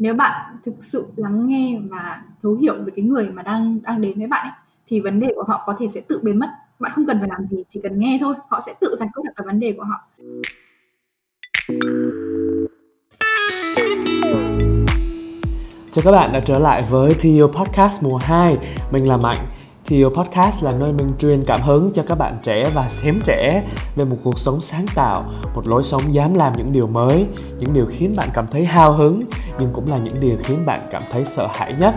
nếu bạn thực sự lắng nghe và thấu hiểu về cái người mà đang đang đến với bạn ấy, thì vấn đề của họ có thể sẽ tự biến mất. Bạn không cần phải làm gì chỉ cần nghe thôi. Họ sẽ tự giải quyết được cái vấn đề của họ. Chào các bạn đã trở lại với TU Podcast mùa 2 Mình là Mạnh. TU Podcast là nơi mình truyền cảm hứng cho các bạn trẻ và xém trẻ về một cuộc sống sáng tạo, một lối sống dám làm những điều mới, những điều khiến bạn cảm thấy hào hứng, nhưng cũng là những điều khiến bạn cảm thấy sợ hãi nhất.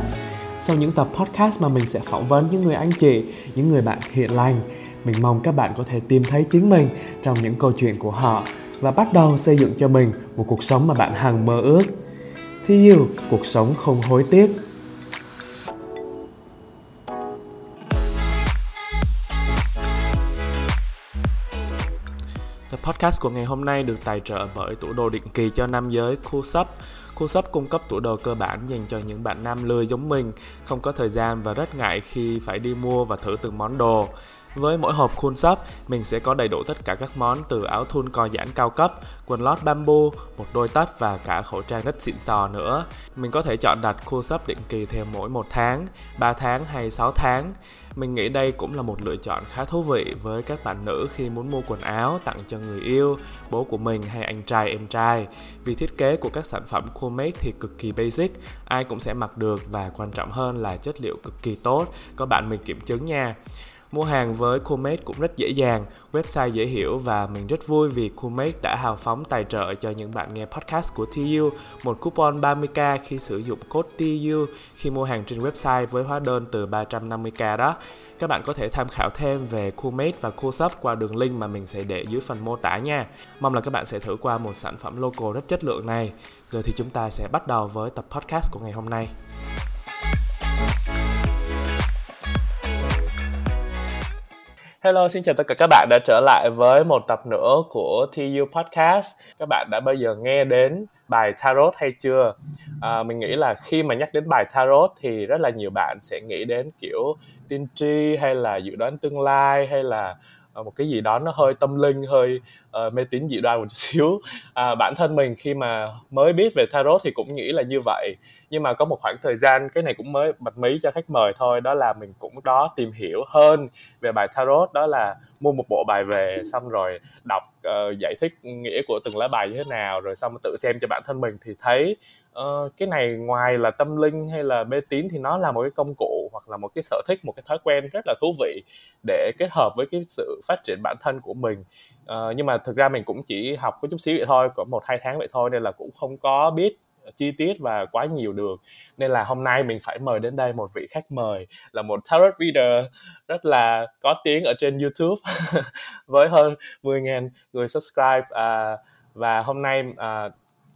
Sau những tập podcast mà mình sẽ phỏng vấn những người anh chị, những người bạn hiện lành, mình mong các bạn có thể tìm thấy chính mình trong những câu chuyện của họ và bắt đầu xây dựng cho mình một cuộc sống mà bạn hằng mơ ước. See you, cuộc sống không hối tiếc. Podcast của ngày hôm nay được tài trợ bởi tủ đồ định kỳ cho nam giới Cool Shop. Cung cấp tủ đồ cơ bản dành cho những bạn nam lười giống mình, không có thời gian và rất ngại khi phải đi mua và thử từng món đồ. Với mỗi hộp Cool Shop, mình sẽ có đầy đủ tất cả các món từ áo thun co giãn cao cấp, quần lót bamboo, một đôi tất và cả khẩu trang rất xịn sò nữa. Mình có thể chọn đặt Cool Shop định kỳ theo mỗi một tháng, 3 tháng hay 6 tháng. Mình nghĩ đây cũng là một lựa chọn khá thú vị với các bạn nữ khi muốn mua quần áo tặng cho người yêu, bố của mình hay anh trai em trai. Vì thiết kế của các sản phẩm Coolmate thì cực kỳ basic, ai cũng sẽ mặc được và quan trọng hơn là chất liệu cực kỳ tốt, có bạn mình kiểm chứng nha. Mua hàng với Coolmate cũng rất dễ dàng, website dễ hiểu và mình rất vui vì Coolmate đã hào phóng tài trợ cho những bạn nghe podcast của TU một coupon 30k khi sử dụng code TU khi mua hàng trên website với hóa đơn từ 350k đó. Các bạn có thể tham khảo thêm về Coolmate và CoolShop qua đường link mà mình sẽ để dưới phần mô tả nha. Mong là các bạn sẽ thử qua một sản phẩm local rất chất lượng này. Giờ thì chúng ta sẽ bắt đầu với tập podcast của ngày hôm nay. Hello, xin chào tất cả các bạn đã trở lại với một tập nữa của TU Podcast. Các bạn đã bao giờ nghe đến bài Tarot hay chưa? À, mình nghĩ là khi mà nhắc đến bài Tarot thì rất là nhiều bạn sẽ nghĩ đến kiểu tiên tri hay là dự đoán tương lai hay là à, một cái gì đó nó hơi tâm linh hơi uh, mê tín dị đoan một chút xíu à, bản thân mình khi mà mới biết về tarot thì cũng nghĩ là như vậy nhưng mà có một khoảng thời gian cái này cũng mới bật mí cho khách mời thôi đó là mình cũng đó tìm hiểu hơn về bài tarot đó là mua một bộ bài về xong rồi đọc uh, giải thích nghĩa của từng lá bài như thế nào rồi xong tự xem cho bản thân mình thì thấy uh, cái này ngoài là tâm linh hay là mê tín thì nó là một cái công cụ hoặc là một cái sở thích một cái thói quen rất là thú vị để kết hợp với cái sự phát triển bản thân của mình. Uh, nhưng mà thực ra mình cũng chỉ học có chút xíu vậy thôi có một hai tháng vậy thôi nên là cũng không có biết chi tiết và quá nhiều được. Nên là hôm nay mình phải mời đến đây một vị khách mời là một tarot reader rất là có tiếng ở trên YouTube với hơn 10.000 người subscribe à, và hôm nay à,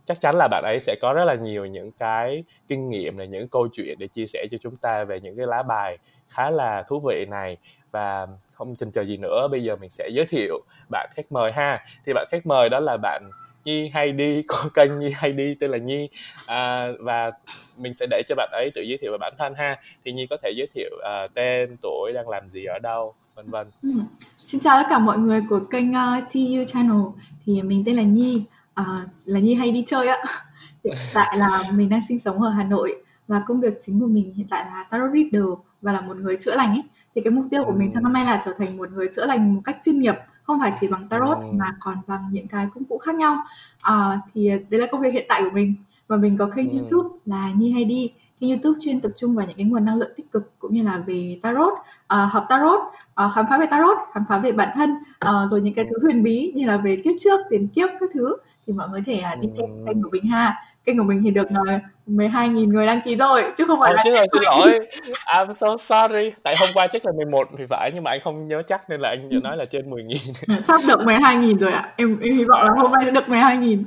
chắc chắn là bạn ấy sẽ có rất là nhiều những cái kinh nghiệm này những câu chuyện để chia sẻ cho chúng ta về những cái lá bài khá là thú vị này. Và không chần chờ gì nữa bây giờ mình sẽ giới thiệu bạn khách mời ha. Thì bạn khách mời đó là bạn Nhi hay đi có kênh Nhi hay đi tên là Nhi. À, và mình sẽ để cho bạn ấy tự giới thiệu về bản thân ha. Thì Nhi có thể giới thiệu uh, tên tuổi đang làm gì ở đâu vân vân. Ừ. Xin chào tất cả mọi người của kênh uh, TU Channel. Thì mình tên là Nhi. Uh, là Nhi hay đi chơi á. Hiện tại là mình đang sinh sống ở Hà Nội. Và công việc chính của mình hiện tại là tarot reader và là một người chữa lành ấy. Thì cái mục tiêu của mình trong năm nay là trở thành một người chữa lành một cách chuyên nghiệp không phải chỉ bằng tarot mà còn bằng những cái công cụ khác nhau. À, thì đấy là công việc hiện tại của mình. Và mình có kênh ừ. youtube là nhi hay đi. Kênh youtube chuyên tập trung vào những cái nguồn năng lượng tích cực cũng như là về tarot uh, học tarot uh, khám phá về tarot khám phá về bản thân uh, rồi những cái thứ huyền bí như là về kiếp trước tiền kiếp các thứ. Thì mọi người thể uh, đi xem kênh của mình ha kênh của mình thì được uh, 12.000 người đăng ký rồi chứ không phải ờ, là chứ rồi xin lỗi. I'm so sorry. Tại hôm qua chắc là 11 thì phải nhưng mà anh không nhớ chắc nên là anh nói là trên 10.000 sắp được 12.000 rồi ạ. À. em em hy vọng là hôm nay sẽ được 12.000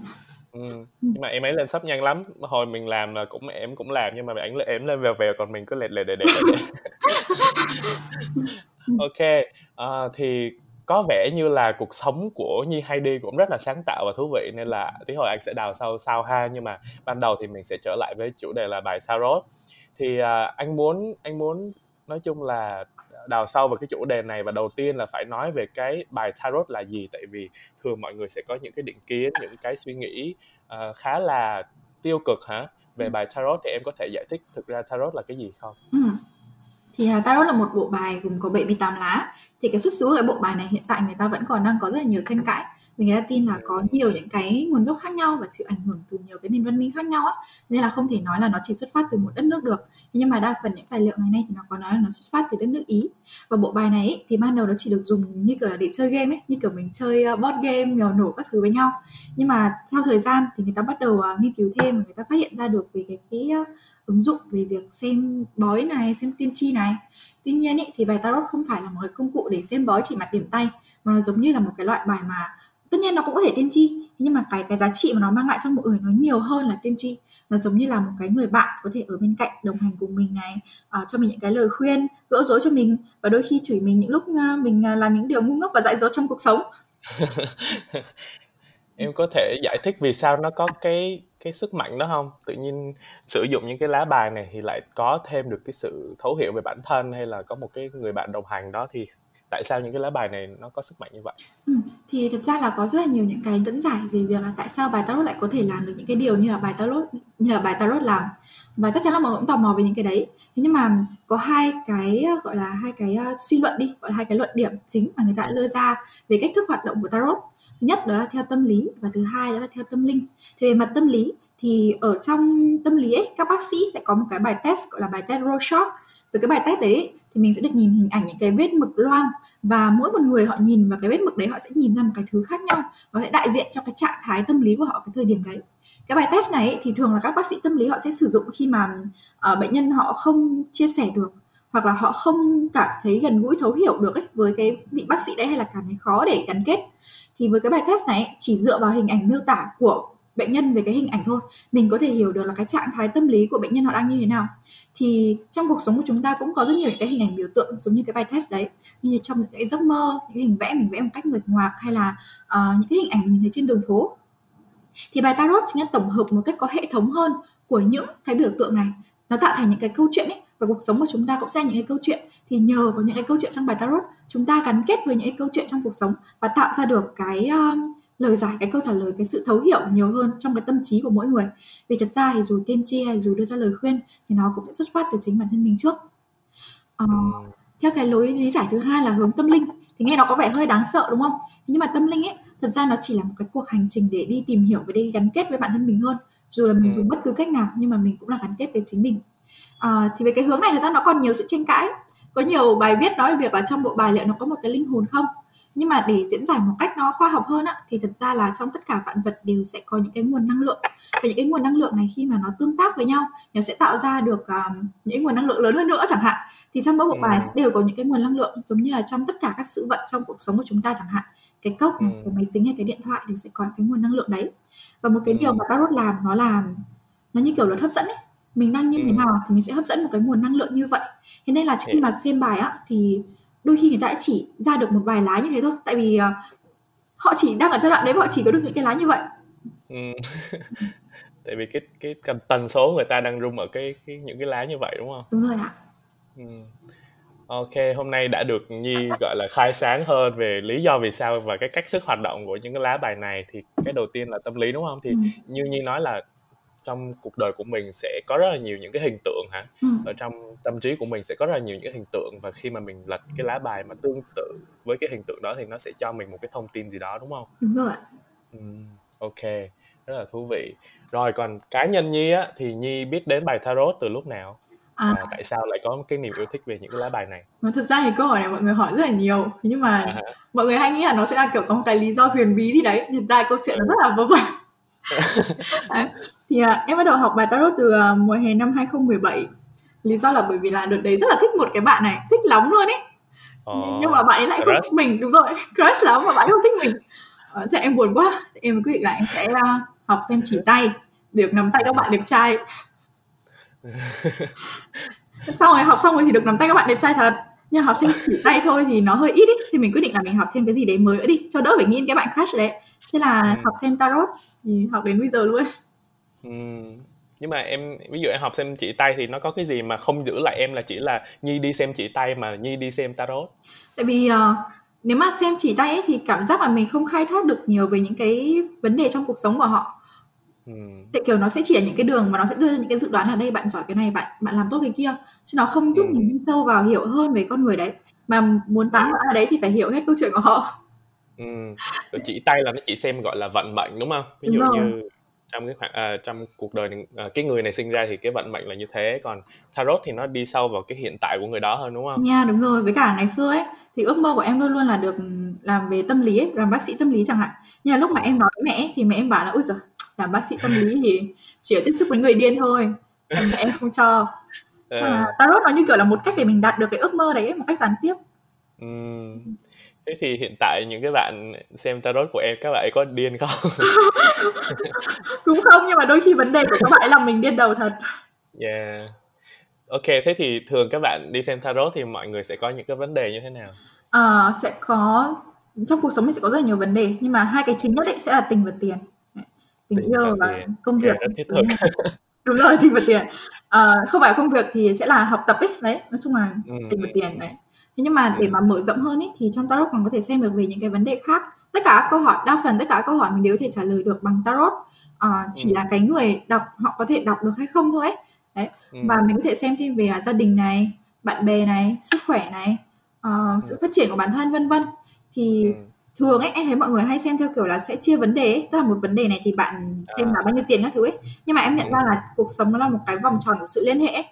Ừ. nhưng mà em ấy lên sắp nhanh lắm. Hồi mình làm là cũng em cũng làm nhưng mà anh em lên về về còn mình cứ lệt lệt để để ok uh, thì có vẻ như là cuộc sống của Nhi Heidi cũng rất là sáng tạo và thú vị nên là tí hồi anh sẽ đào sâu sau ha nhưng mà ban đầu thì mình sẽ trở lại với chủ đề là bài tarot thì uh, anh muốn anh muốn nói chung là đào sâu vào cái chủ đề này và đầu tiên là phải nói về cái bài tarot là gì tại vì thường mọi người sẽ có những cái định kiến những cái suy nghĩ uh, khá là tiêu cực hả về bài tarot thì em có thể giải thích thực ra tarot là cái gì không? Ừ. Thì uh, tarot là một bộ bài gồm có 78 lá. Thì cái xuất xứ của cái bộ bài này hiện tại người ta vẫn còn đang có rất là nhiều tranh cãi. Vì người ta tin là có nhiều những cái nguồn gốc khác nhau và chịu ảnh hưởng từ nhiều cái nền văn minh khác nhau á. Nên là không thể nói là nó chỉ xuất phát từ một đất nước được. Nhưng mà đa phần những tài liệu ngày nay thì nó có nói là nó xuất phát từ đất nước ý. Và bộ bài này ấy, thì ban đầu nó chỉ được dùng như kiểu là để chơi game ấy như kiểu mình chơi ờ, board game mèo nổ các thứ với nhau. Nhưng mà theo thời gian thì người ta bắt đầu ờ, nghiên cứu thêm và người ta phát hiện ra được về cái, cái ờ, ứng dụng về việc xem bói này xem tiên tri này tuy nhiên ý, thì bài tarot không phải là một cái công cụ để xem bói chỉ mặt điểm tay mà nó giống như là một cái loại bài mà tất nhiên nó cũng có thể tiên tri nhưng mà cái cái giá trị mà nó mang lại cho mọi người nó nhiều hơn là tiên tri. Nó giống như là một cái người bạn có thể ở bên cạnh đồng hành cùng mình này uh, cho mình những cái lời khuyên gỡ rối cho mình và đôi khi chửi mình những lúc uh, mình uh, làm những điều ngu ngốc và dại dột trong cuộc sống. em có thể giải thích vì sao nó có cái cái sức mạnh đó không? Tự nhiên sử dụng những cái lá bài này thì lại có thêm được cái sự thấu hiểu về bản thân hay là có một cái người bạn đồng hành đó thì tại sao những cái lá bài này nó có sức mạnh như vậy? Ừ, thì thực ra là có rất là nhiều những cái dẫn giải về việc là tại sao bài tarot lại có thể làm được những cái điều như là bài tarot như là bài tarot làm. Và chắc chắn là mọi người cũng tò mò về những cái đấy. Thế nhưng mà có hai cái gọi là hai cái uh, suy luận đi gọi là hai cái luận điểm chính mà người ta đã đưa ra về cách thức hoạt động của tarot thứ nhất đó là theo tâm lý và thứ hai đó là theo tâm linh. Thì về mặt tâm lý thì ở trong tâm lý ấy, các bác sĩ sẽ có một cái bài test gọi là bài test Rorschach với cái bài test đấy thì mình sẽ được nhìn hình ảnh những cái vết mực loang và mỗi một người họ nhìn vào cái vết mực đấy họ sẽ nhìn ra một cái thứ khác nhau và sẽ đại diện cho cái trạng thái tâm lý của họ cái thời điểm đấy. Cái bài test này thì thường là các bác sĩ tâm lý họ sẽ sử dụng khi mà uh, bệnh nhân họ không chia sẻ được hoặc là họ không cảm thấy gần gũi thấu hiểu được ấy, với cái vị bác sĩ đấy hay là cảm thấy khó để gắn kết thì với cái bài test này chỉ dựa vào hình ảnh miêu tả của bệnh nhân về cái hình ảnh thôi. Mình có thể hiểu được là cái trạng thái tâm lý của bệnh nhân họ đang như thế nào. Thì trong cuộc sống của chúng ta cũng có rất nhiều những cái hình ảnh biểu tượng giống như cái bài test đấy. Như trong những cái giấc mơ những cái hình vẽ mình vẽ một cách nguệch ngoạc hay là uh, những cái hình ảnh mình thấy trên đường phố. Thì bài tarot chính là tổng hợp một cách có hệ thống hơn của những cái biểu tượng này. Nó tạo thành những cái câu chuyện ấy và cuộc sống của chúng ta cũng sẽ những cái câu chuyện. Thì nhờ vào những cái câu chuyện trong bài tarot chúng ta gắn kết với những cái câu chuyện trong cuộc sống và tạo ra được cái uh, lời giải cái câu trả lời cái sự thấu hiểu nhiều hơn trong cái tâm trí của mỗi người. Vì thật ra thì dù tiên tri hay dù đưa ra lời khuyên thì nó cũng sẽ xuất phát từ chính bản thân mình trước. Uh, theo cái lối lý giải thứ hai là hướng tâm linh. Thì nghe nó có vẻ hơi đáng sợ đúng không? Nhưng mà tâm linh ấy thật ra nó chỉ là một cái cuộc hành trình để đi tìm hiểu và đi gắn kết với bản thân mình hơn. Dù là mình dùng bất cứ cách nào nhưng mà mình cũng là gắn kết với chính mình à, thì về cái hướng này thật ra nó còn nhiều sự tranh cãi. Có nhiều bài viết nói về việc là trong bộ bài liệu nó có một cái linh hồn không? Nhưng mà để diễn giải một cách nó khoa học hơn á thì thật ra là trong tất cả vạn vật đều sẽ có những cái nguồn năng lượng. Và những cái nguồn năng lượng này khi mà nó tương tác với nhau nó sẽ tạo ra được um, những nguồn năng lượng lớn hơn nữa chẳng hạn. Thì trong mỗi bộ bài ừ. đều có những cái nguồn năng lượng giống như là trong tất cả các sự vật trong cuộc sống của chúng ta chẳng hạn. Cái cốc ừ. cái máy tính hay cái điện thoại đều sẽ có cái nguồn năng lượng đấy. Và một cái ừ. điều mà tarot làm nó làm nó như kiểu luật hấp dẫn ấy mình đang như ừ. thế nào thì mình sẽ hấp dẫn một cái nguồn năng lượng như vậy thế nên là khi mà xem bài á thì đôi khi người ta chỉ ra được một vài lá như thế thôi tại vì uh, họ chỉ đang ở giai đoạn đấy họ chỉ có được những cái lá như vậy ừ. tại vì cái cái tần số người ta đang rung ở cái, cái những cái lá như vậy đúng không đúng rồi ạ ừ. Ok, hôm nay đã được Nhi gọi là khai sáng hơn về lý do vì sao và cái cách thức hoạt động của những cái lá bài này thì cái đầu tiên là tâm lý đúng không? Thì ừ. như Nhi nói là trong cuộc đời của mình sẽ có rất là nhiều những cái hình tượng hả? Ừ. ở trong tâm trí của mình sẽ có rất là nhiều những cái hình tượng và khi mà mình lật cái lá bài mà tương tự với cái hình tượng đó thì nó sẽ cho mình một cái thông tin gì đó đúng không? Đúng rồi ừ, ok. Rất là thú vị. Rồi còn cá nhân nhi á thì nhi biết đến bài tarot từ lúc nào? À. à, tại sao lại có cái niềm yêu thích về những cái lá bài này? Mà thực ra thì câu hỏi này mọi người hỏi rất là nhiều. Nhưng mà à. mọi người hay nghĩ là nó sẽ là kiểu có một cái lý do huyền bí gì đấy. Thực ra câu chuyện nó rất là vớ vẩn thì à, em bắt đầu học bài tarot từ à, mùa hè năm 2017 lý do là bởi vì là đợt đấy rất là thích một cái bạn này thích lắm luôn ấy. Oh, nhưng mà bạn ấy lại không thích mình đúng rồi crush lắm mà bạn ấy không thích mình. Ờ, thế em buồn quá em quyết định là em sẽ uh, học xem chỉ tay được nắm tay các bạn đẹp trai. Xong rồi học xong rồi thì được nắm tay các bạn đẹp trai thật nhưng học xem chỉ tay thôi thì nó hơi ít ý. thì mình quyết định là mình học thêm cái gì đấy mới nữa đi cho đỡ phải nghiên cái bạn crush đấy thế là ừ. học thêm tarot thì học đến bây giờ luôn ừ. nhưng mà em ví dụ em học xem chỉ tay thì nó có cái gì mà không giữ lại em là chỉ là nhi đi xem chỉ tay mà nhi đi xem tarot tại vì uh, nếu mà xem chỉ tay ấy, thì cảm giác là mình không khai thác được nhiều về những cái vấn đề trong cuộc sống của họ Tại kiểu nó sẽ chỉ là những cái đường mà nó sẽ đưa ra những cái dự đoán là đây bạn giỏi cái này, bạn bạn làm tốt cái kia, chứ nó không giúp mình đi sâu vào hiểu hơn về con người đấy. Mà muốn tán vào ai đấy thì phải hiểu hết câu chuyện của họ. Ừm, chỉ tay là nó chỉ xem, gọi là, vận mệnh, đúng không? Ví dụ như trong cái khoảng à, trong cuộc đời này, à, cái người này sinh ra thì cái vận mệnh là như thế, còn tarot thì nó đi sâu vào cái hiện tại của người đó hơn, đúng không? Nha, đúng rồi. Với cả ngày xưa ấy, thì ước mơ của em luôn luôn là được làm về tâm lý ấy, làm bác sĩ tâm lý chẳng hạn. Nhưng mà lúc mà em nói với mẹ thì mẹ em bảo là "Ôi giời, làm bác sĩ tâm lý thì chỉ có tiếp xúc với người điên thôi." Mẹ em không cho. Ờ. tarot nó như kiểu là một cách để mình đạt được cái ước mơ đấy ấy, một cách gián tiếp. Ừm. Thế thì hiện tại những cái bạn xem tarot của em, các bạn ấy có điên không? Cũng không, nhưng mà đôi khi vấn đề của các bạn ấy làm mình điên đầu thật. Yeah. OK, thế thì thường các bạn đi xem tarot thì mọi người sẽ có những cái vấn đề như thế nào? Ờ, sẽ có trong cuộc sống thì sẽ có rất là nhiều vấn đề, nhưng mà hai cái chính nhất ấy sẽ là tình và tiền. Tình Tình yêu và tiền. công việc. thiết Đúng. Đúng rồi, tình và tiền. Ờ, không phải công việc thì sẽ là học tập ấy, đấy, nói chung là Ừm, tình và tiền đấy. Thế nhưng mà để Ừm. mà mở rộng hơn ấy, thì trong tarot còn có thể xem được về những cái vấn đề khác. Tất cả các câu hỏi đa phần tất cả các câu hỏi mình đều có thể trả lời được bằng tarot. Ờ, chỉ Ừm. là cái người đọc họ có thể đọc được hay không thôi ấy. Đấy, và Ừm. mình có thể xem thêm về, à, gia đình này, bạn bè này, sức khỏe này, ờ, sự phát triển của bản thân, vân vân. Thì Ừm. thường ấy, em thấy mọi người hay xem theo kiểu là sẽ chia vấn đề ấy, tức là một vấn đề này thì bạn xem là bao nhiêu À. tiền các thứ ấy. Nhưng mà em nhận ra Ừm. là cuộc sống nó là một cái vòng tròn của sự liên hệ ấy.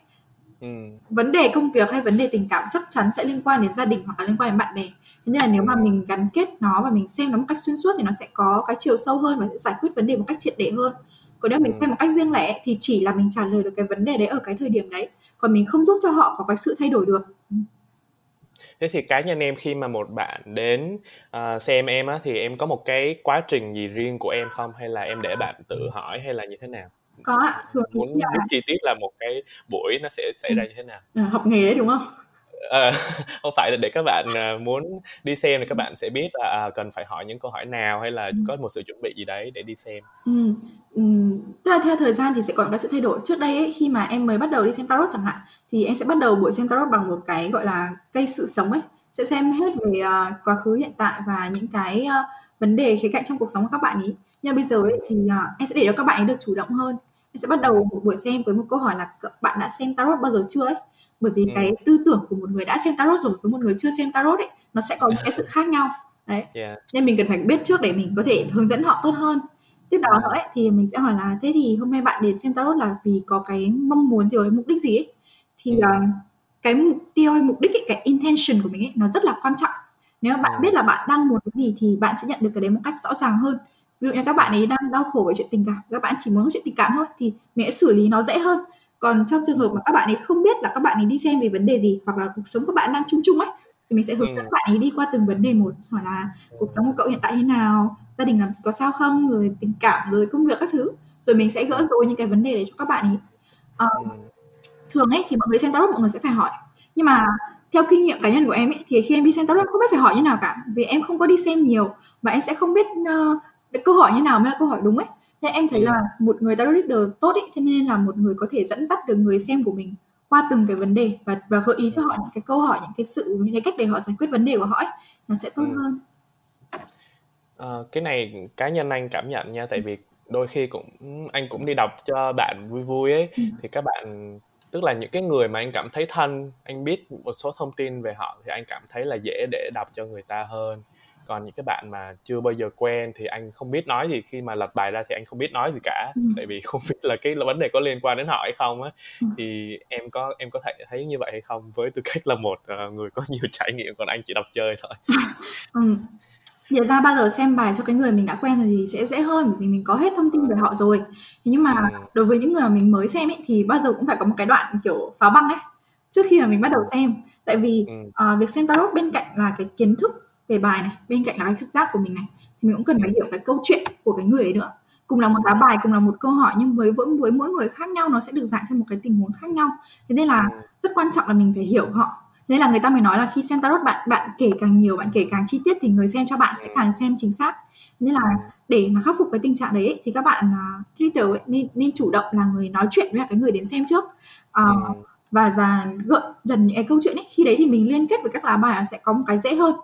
Ừm. Vấn đề công việc hay vấn đề tình cảm chắc chắn sẽ liên quan đến gia đình hoặc là liên quan đến bạn bè. Thế nên là nếu mà Ừm. mình gắn kết nó và mình xem nó một cách xuyên suốt thì nó sẽ có cái chiều sâu hơn và sẽ giải quyết vấn đề một cách triệt để hơn. Còn nếu mình xem Ừm. một cách riêng lẻ thì chỉ là mình trả lời được cái vấn đề đấy ở cái thời điểm đấy, còn mình không giúp cho họ có cái sự thay đổi được. Thế thì cá nhân em khi mà một bạn đến, ờ, xem em á, thì em có một cái quá trình gì riêng của em không? Hay là em để bạn tự hỏi hay là như thế nào? Có ạ, thường Muốn biết mà chi tiết là một cái buổi nó sẽ xảy Ừm. ra như thế nào? Ờ, học nghề đấy, đúng không? Ờ, không phải là để các bạn, ờ, muốn đi xem thì các bạn sẽ biết là, à, cần phải hỏi những câu hỏi nào hay là Ừm. có một sự chuẩn bị gì đấy để đi xem? Ừm, ừm, tức là theo thời gian thì sẽ có cái sự thay đổi. Trước đây ấy, khi mà em mới bắt đầu đi xem tarot chẳng hạn, thì em sẽ bắt đầu buổi xem tarot bằng một cái, gọi là, cây sự sống ấy, sẽ xem hết về, ờ, quá khứ, hiện tại và những cái, ơ, vấn đề khía cạnh trong cuộc sống của các bạn ấy. Nhưng bây giờ ấy, thì, ờ, em sẽ để cho các bạn ấy được chủ động hơn. Sẽ bắt đầu một buổi xem với một câu hỏi là "C bạn đã xem tarot bao giờ chưa?" ấy. Bởi vì cái Ừm. tư tưởng của một người đã xem tarot rồi với một người chưa xem tarot ấy, nó sẽ có những cái sự khác nhau. Đấy, Yeah. nên mình cần phải biết trước để mình có thể hướng dẫn họ tốt hơn. Tiếp đó nữa À. ấy, thì mình sẽ hỏi là "Thế thì hôm nay bạn đến xem tarot là vì có cái mong muốn gì cái mục đích gì ấy?" Thì, ờ, Ừm. cái mục tiêu hay mục đích ấy, cái intention của mình ấy, nó rất là quan trọng. Nếu bạn Ừm. biết là bạn đang muốn cái gì thì bạn sẽ nhận được cái đấy một cách rõ ràng hơn. Ví dụ như các bạn ấy đang đau khổ về chuyện tình cảm, các bạn chỉ muốn chuyện tình cảm thôi thì mình sẽ xử lý nó dễ hơn. Còn trong trường hợp mà các bạn ấy không biết là các bạn ấy đi xem về vấn đề gì hoặc là cuộc sống của bạn đang chung chung ấy, thì mình sẽ hướng dẫn Ừm. bạn ấy đi qua từng vấn đề một, hỏi là "Cuộc sống của cậu hiện tại thế nào? Gia đình làm có sao không?" Rồi tình cảm, rồi công việc các thứ. Rồi mình sẽ gỡ Ừm. rối những cái vấn đề đấy cho các bạn ấy. Ừm. thường ấy thì mọi người xem tarot mọi người sẽ phải hỏi. Nhưng mà theo kinh nghiệm cá nhân của em ấy, thì khi em đi xem tarot không biết phải hỏi như nào cả, vì em không có đi xem nhiều và em sẽ không biết, ơ, cái câu hỏi như nào mới là câu hỏi đúng ấy. Thế em thấy là Ừm. một người tarot reader tốt ấy, thế nên là một người có thể dẫn dắt được người xem của mình qua từng cái vấn đề và và gợi ý cho họ những cái câu hỏi, những cái sự những cái cách để họ giải quyết vấn đề của họ ấy, nó sẽ tốt Ừm. hơn. Ờ, cái này cá nhân anh cảm nhận nha, tại vì đôi khi cũng anh cũng đi đọc cho bạn vui vui ấy, Ừm. thì các bạn tức là những cái người mà anh cảm thấy thân, anh biết một số thông tin về họ thì anh cảm thấy là dễ để đọc cho người ta hơn. Còn những cái bạn mà chưa bao giờ quen thì anh không biết nói gì, khi mà lật bài ra thì anh không biết nói gì cả, Ừm. tại vì không biết là cái vấn đề có liên quan đến họ hay không á. Ừm. Thì em có em có thể thấy như vậy hay không? Với tư cách là một, ờ, người có nhiều trải nghiệm, còn anh chỉ đọc chơi thôi. Ừm. Thật ra bao giờ xem bài cho cái người mình đã quen rồi thì sẽ dễ hơn, vì mình có hết thông tin về Ờ. họ rồi. Thế nhưng mà Ừm. đối với những người mà mình mới xem ấy, thì bao giờ cũng phải có một cái đoạn, kiểu, phá băng ấy, trước khi mà mình bắt đầu xem. Tại vì, ờ, việc xem tarot bên cạnh là cái kiến thức về bài này, bên cạnh là cái trực giác của mình này, thì mình cũng cần phải hiểu cái câu chuyện của cái người ấy nữa. Cùng là một lá bài, cùng là một câu hỏi nhưng với với với mỗi người khác nhau nó sẽ được giải theo một cái tình huống khác nhau. Thế nên là Ừm. rất quan trọng là mình phải hiểu họ. Nên là người ta mới nói là khi xem tarot bạn bạn kể càng nhiều, bạn kể càng chi tiết thì người xem cho bạn sẽ Ừm. càng xem chính xác. Nên là Ừm. để mà khắc phục cái tình trạng đấy ấy, thì các bạn, à, reader ấy nên nên chủ động là người nói chuyện với cái người đến xem trước. Ừm. và và gợi dần những cái câu chuyện ấy, khi đấy thì mình liên kết với các lá bài sẽ có một cái dễ hơn.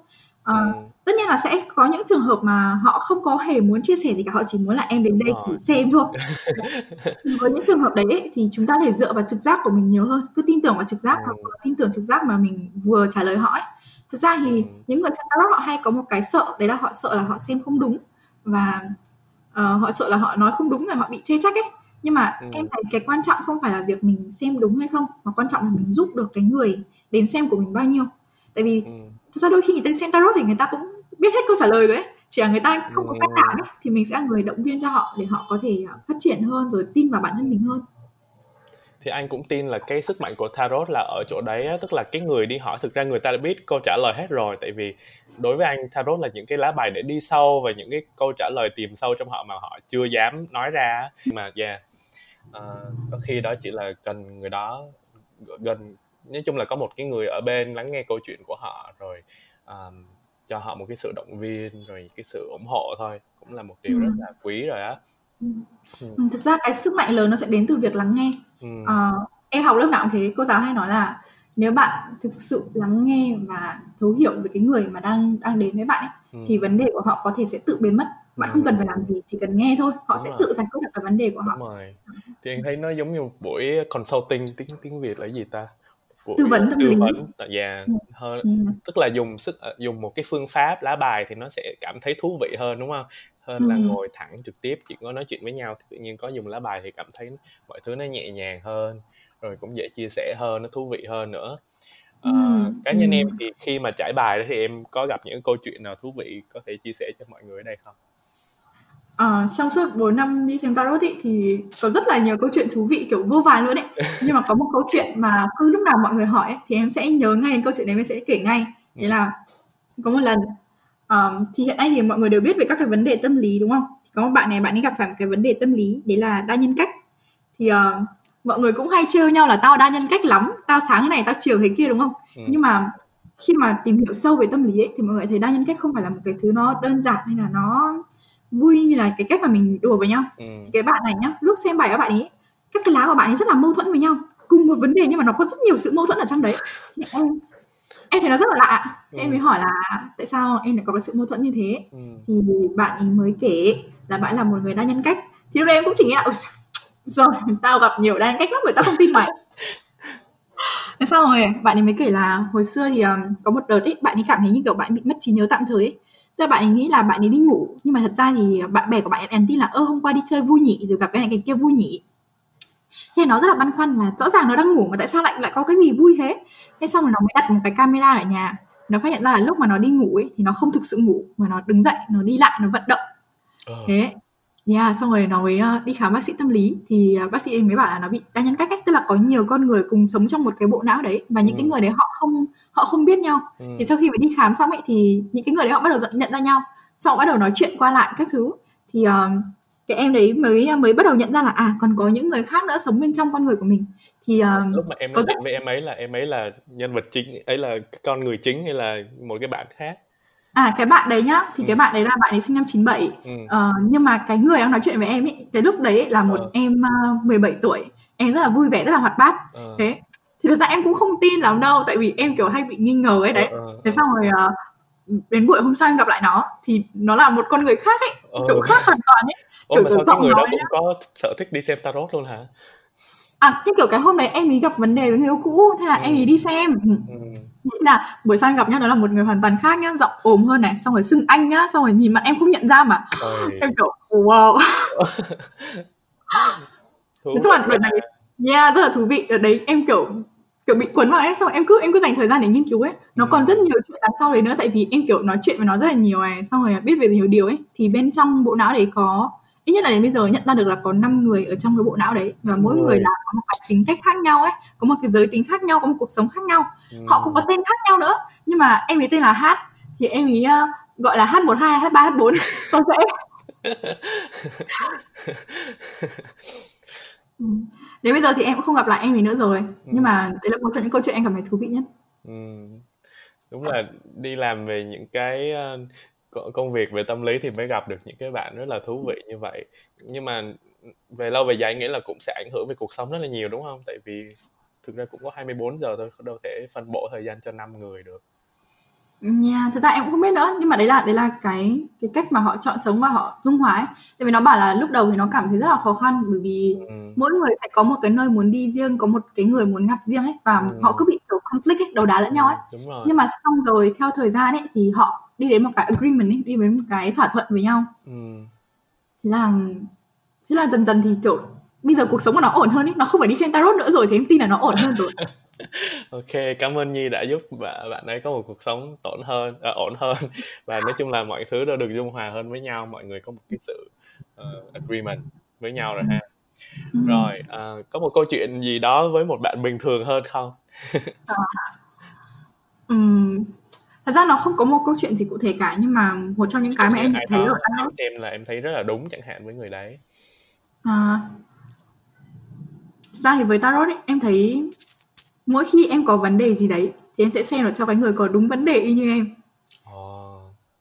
Ờ, ừ. tất nhiên là sẽ có những trường hợp mà họ không có hề muốn chia sẻ gì cả, họ chỉ muốn là em đến đây chỉ xem thôi. Với những trường hợp đấy ấy, thì chúng ta thể dựa vào trực giác của mình nhiều hơn, cứ tin tưởng vào trực giác và ừ. vừa tin tưởng trực giác mà mình vừa trả lời họ ấy. Thực ra thì ừ. những người xem tarot họ hay có một cái sợ, đấy là họ sợ là họ xem không đúng và uh, họ sợ là họ nói không đúng rồi họ bị chê trách ấy. Nhưng mà em thấy cái quan trọng không phải là việc mình xem đúng hay không, mà quan trọng là mình giúp được cái người đến xem của mình bao nhiêu. Tại vì thực ra đôi khi người ta xem tarot thì người ta cũng biết hết câu trả lời rồi ấy. Chỉ là người ta không có cách nào ấy thì mình sẽ là người động viên cho họ để họ có thể à, phát triển hơn rồi tin vào bản thân mình hơn. Thì anh cũng tin là cái sức mạnh của tarot là ở chỗ đấy tức là cái người đi hỏi thực ra người ta đã biết câu trả lời hết rồi tại vì đối với anh tarot là những cái lá bài để đi sâu và những cái câu trả lời tìm sâu trong họ mà họ chưa dám nói ra mà yeah uh, có khi đó chỉ là cần người đó gần nói chung là có một cái người ở bên lắng nghe câu chuyện của họ rồi um, cho họ một cái sự động viên rồi cái sự ủng hộ thôi cũng là một điều ừ. rất là quý rồi á ừ. Ừ. thực ra cái sức mạnh lớn nó sẽ đến từ việc lắng nghe ừ. uh, em học lớp nào cũng thế cô giáo hay nói là nếu bạn thực sự lắng nghe và thấu hiểu về cái người mà đang đang đến với bạn ấy, ừ. thì vấn đề của họ có thể sẽ tự biến mất bạn ừ. không cần phải làm gì chỉ cần nghe thôi họ Đúng sẽ rồi. tự giải quyết được cái vấn đề của họ Đúng rồi. thì anh thấy nó giống như một buổi consulting tiếng tiếng việt là gì ta của tư vấn tâm tư lý vấn dạ hơn ừ. tức là dùng sức ờ, dùng một cái phương pháp lá bài thì nó sẽ cảm thấy thú vị hơn đúng không hơn ừ. là ngồi thẳng trực tiếp chỉ có nói chuyện với nhau thì tự nhiên có dùng lá bài thì cảm thấy mọi thứ nó nhẹ nhàng hơn rồi cũng dễ chia sẻ hơn nó thú vị hơn nữa à, ừ. cá nhân ừ. em thì khi mà trải bài đó thì em có gặp những câu chuyện nào thú vị có thể chia sẻ cho mọi người ở đây không À, trong suốt 4 năm đi xem tarot ý, thì có rất là nhiều câu chuyện thú vị kiểu vô vàn luôn đấy nhưng mà có một câu chuyện mà cứ lúc nào mọi người hỏi ấy, thì em sẽ nhớ ngay câu chuyện đấy em sẽ kể ngay. Đấy là có một lần um, thì hiện nay thì mọi người đều biết về các cái vấn đề tâm lý đúng không? Có một bạn này bạn ấy gặp phải một cái vấn đề tâm lý đấy là đa nhân cách. Thì uh, mọi người cũng hay trêu nhau là tao đa nhân cách lắm tao sáng thế này tao chiều thế kia đúng không? Ừ. nhưng mà khi mà tìm hiểu sâu về tâm lý ấy, thì mọi người thấy đa nhân cách không phải là một cái thứ nó đơn giản hay là nó vui như là cái cách mà mình đùa với nhau. Ừ. cái bạn này nhá lúc xem bài các bạn ấy các cái lá của bạn ấy rất là mâu thuẫn với nhau cùng một vấn đề nhưng mà nó có rất nhiều sự mâu thuẫn ở trong đấy. Em em thấy nó rất là lạ ừ. em mới hỏi là tại sao em lại có cái sự mâu thuẫn như thế? Ừ. thì bạn ấy mới kể là bạn là một người đa nhân cách. Thì lúc đấy em cũng chỉ nghĩ là rồi tao gặp nhiều đa nhân cách lắm người ta không tin mày. Thế sau rồi bạn ấy mới kể là hồi xưa thì um, có một đợt ấy bạn ấy cảm thấy như kiểu bạn bị mất trí nhớ tạm thời ấy tức là bạn ấy nghĩ là bạn ấy đi ngủ nhưng mà thật ra thì bạn bè của bạn ấy nhắn tin là ơ hôm qua đi chơi vui nhỉ rồi gặp cái này cái kia vui nhỉ. Thế nó rất là băn khoăn là rõ ràng nó đang ngủ mà tại sao lại lại có cái gì vui thế? Thế xong rồi nó mới đặt một cái camera ở nhà. Nó phát hiện ra là lúc mà nó đi ngủ ấy thì nó không thực sự ngủ mà nó đứng dậy nó đi lại nó vận động. Ờ. thế Yeah, xong rồi nó mới uh, đi khám bác sĩ tâm lý thì uh, bác sĩ mới bảo là nó bị đa nhân cách ấy, tức là có nhiều con người cùng sống trong một cái bộ não đấy và những ừ. cái người đấy họ không họ không biết nhau. Ừ. Thì sau khi mà đi khám xong ấy thì những cái người đấy họ bắt đầu nhận ra nhau, xong bắt đầu nói chuyện qua lại các thứ. Thì uh, cái em đấy mới mới bắt đầu nhận ra là à còn có những người khác nữa sống bên trong con người của mình. Thì uh, lúc mà em nói chuyện với em ấy là em ấy là nhân vật chính ấy là con người chính hay là một cái bạn khác? À cái bạn đấy nhá, thì ừ. cái bạn đấy là bạn ấy sinh năm 97. Ừ. Ờ, nhưng mà cái người đang nói chuyện với em ấy, cái lúc đấy là một ờ. em uh, 17 tuổi. Em rất là vui vẻ, rất là hoạt bát. Ờ. Thế thì thực ra em cũng không tin lắm đâu tại vì em kiểu hay bị nghi ngờ ấy đấy. Ờ. Thế xong rồi uh, đến buổi hôm sau em gặp lại nó thì nó là một con người khác ấy, ờ. kiểu khác hoàn toàn ấy. Ồ, kiểu, mà sao cái người đó cũng nhá. có sở thích đi xem tarot luôn hả? À, cái kiểu cái hôm đấy em ấy gặp vấn đề với người yêu cũ, thế là ừ. em ấy đi xem. Ừ. ừ nghĩ là buổi sáng gặp nhau nó là một người hoàn toàn khác nhá giọng ốm hơn này xong rồi xưng anh nhá xong rồi nhìn mặt em không nhận ra mà. Ôi. em kiểu wow. Nói chung là đợt này yeah rất là thú vị. Ở đấy em kiểu kiểu bị cuốn vào ấy xong rồi em cứ em cứ dành thời gian để nghiên cứu ấy. Nó còn rất nhiều chuyện đằng sau đấy nữa tại vì em kiểu nói chuyện với nó rất là nhiều này xong rồi biết về nhiều điều ấy. Thì bên trong bộ não đấy có ít nhất là đến bây giờ nhận ra được là có 5 người ở trong cái bộ não đấy và mỗi người là có một cái tính cách khác nhau ấy có một cái giới tính khác nhau có một cuộc sống khác nhau ừ. họ cũng có tên khác nhau nữa nhưng mà em ấy tên là hát thì em ấy uh, gọi là h 12 h 3 h 4 cho dễ ừ. đến bây giờ thì em cũng không gặp lại em ấy nữa rồi ừ. nhưng mà đấy là một trong những câu chuyện em cảm thấy thú vị nhất ừ. đúng là đi làm về những cái uh, công việc về tâm lý thì mới gặp được những cái bạn rất là thú vị như vậy nhưng mà về lâu về dài nghĩa là cũng sẽ ảnh hưởng về cuộc sống rất là nhiều đúng không tại vì thực ra cũng có 24 giờ thôi đâu thể phân bổ thời gian cho năm người được Nha, thực ra em cũng không biết nữa, nhưng mà đấy là đấy là cái cái cách mà họ chọn sống và họ dung hòa ấy. Tại vì nó bảo là lúc đầu thì nó cảm thấy rất là khó khăn bởi vì Ừm. mỗi người sẽ có một cái nơi muốn đi riêng, có một cái người muốn gặp riêng ấy và Ừm. họ cứ bị kiểu conflict ấy, đấu đá lẫn nhau ấy. Đúng rồi. Nhưng mà xong rồi theo thời gian ấy thì họ đi đến một cái agreement ấy, đi đến một cái thỏa thuận với nhau. Ừm. Thế là thế là dần dần thì kiểu bây giờ cuộc sống của nó ổn hơn ấy, nó không phải đi xem tarot nữa rồi thì em tin là nó ổn hơn rồi. Ok, cảm ơn Nhi đã giúp bạn bạn ấy có một cuộc sống tổn hơn, à, ổn hơn và nói chung là mọi thứ đều được dung hòa hơn với nhau, mọi người có một cái sự ờ, agreement với nhau rồi ha. Ừm. Rồi, ờ, có một câu chuyện gì đó với một bạn bình thường hơn không? Ừm, thật ra nó không có một câu chuyện gì cụ thể cả nhưng mà một trong những cái mà em nhận thấy ở em tarot xem là em thấy rất là đúng chẳng hạn với người đấy. à, ra thì với tarot ấy, em thấy mỗi khi em có vấn đề gì đấy thì em sẽ xem được cho cái người có đúng vấn đề y như em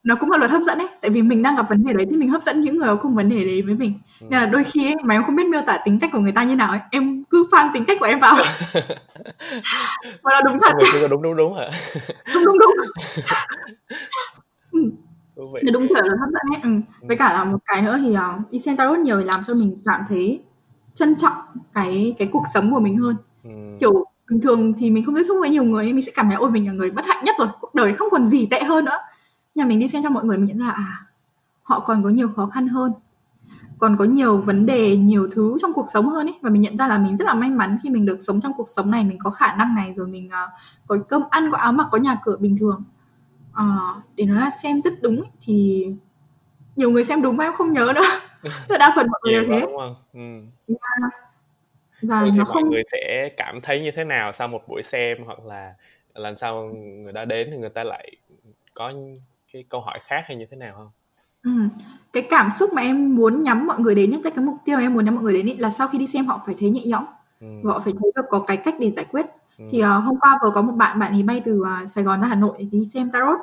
nó cũng là luật hấp dẫn ấy. Tại vì mình đang gặp vấn đề đấy thì mình hấp dẫn những người có cùng vấn đề đấy với mình. Ừ. nên là đôi khi ấy, mà em không biết miêu tả tính cách của người ta như nào ấy. Em cứ phang tính cách của em vào. Và là đúng thật. Cứ đúng đúng đúng hả? đúng đúng đúng. Vị. là đúng kiểu là hấp dẫn ấy. Ừ. với cả là một cái nữa thì uh, xem tarot nhiều làm cho mình cảm thấy trân trọng cái cái cuộc sống của mình hơn. Ừ. kiểu bình thường thì mình không tiếp xúc với nhiều người mình sẽ cảm thấy ôi mình là người bất hạnh nhất rồi. Cuộc đời không còn gì tệ hơn nữa mà mình đi xem cho mọi người mình nhận ra là à họ còn có nhiều khó khăn hơn còn có nhiều vấn đề nhiều thứ trong cuộc sống hơn ấy. Và mình nhận ra là mình rất là may mắn khi mình được sống trong cuộc sống này. Mình có khả năng này rồi mình uh, có cơm ăn có áo mặc có nhà cửa bình thường. Uh, để nói là xem rất đúng ấy, thì nhiều người xem đúng mà em không nhớ nữa. Tức đa phần mọi người đều thế? Ừ. và Vậy thì nó mọi không người sẽ cảm thấy như thế nào sau một buổi xem hoặc là lần sau người ta đến thì người ta lại có cái câu hỏi khác hay như thế nào không? Ừm, cái cảm xúc mà em muốn nhắm mọi người đến nhất, cái mục tiêu em muốn nhắm mọi người đến ấy là sau khi đi xem họ phải thấy nhẹ nhõm Ừ. họ phải thấy được có cái cách để giải quyết. Ừ. Thì, ờ, hôm qua vừa có một bạn, bạn ấy bay từ, à, Sài Gòn ra Hà Nội để đi xem tarot,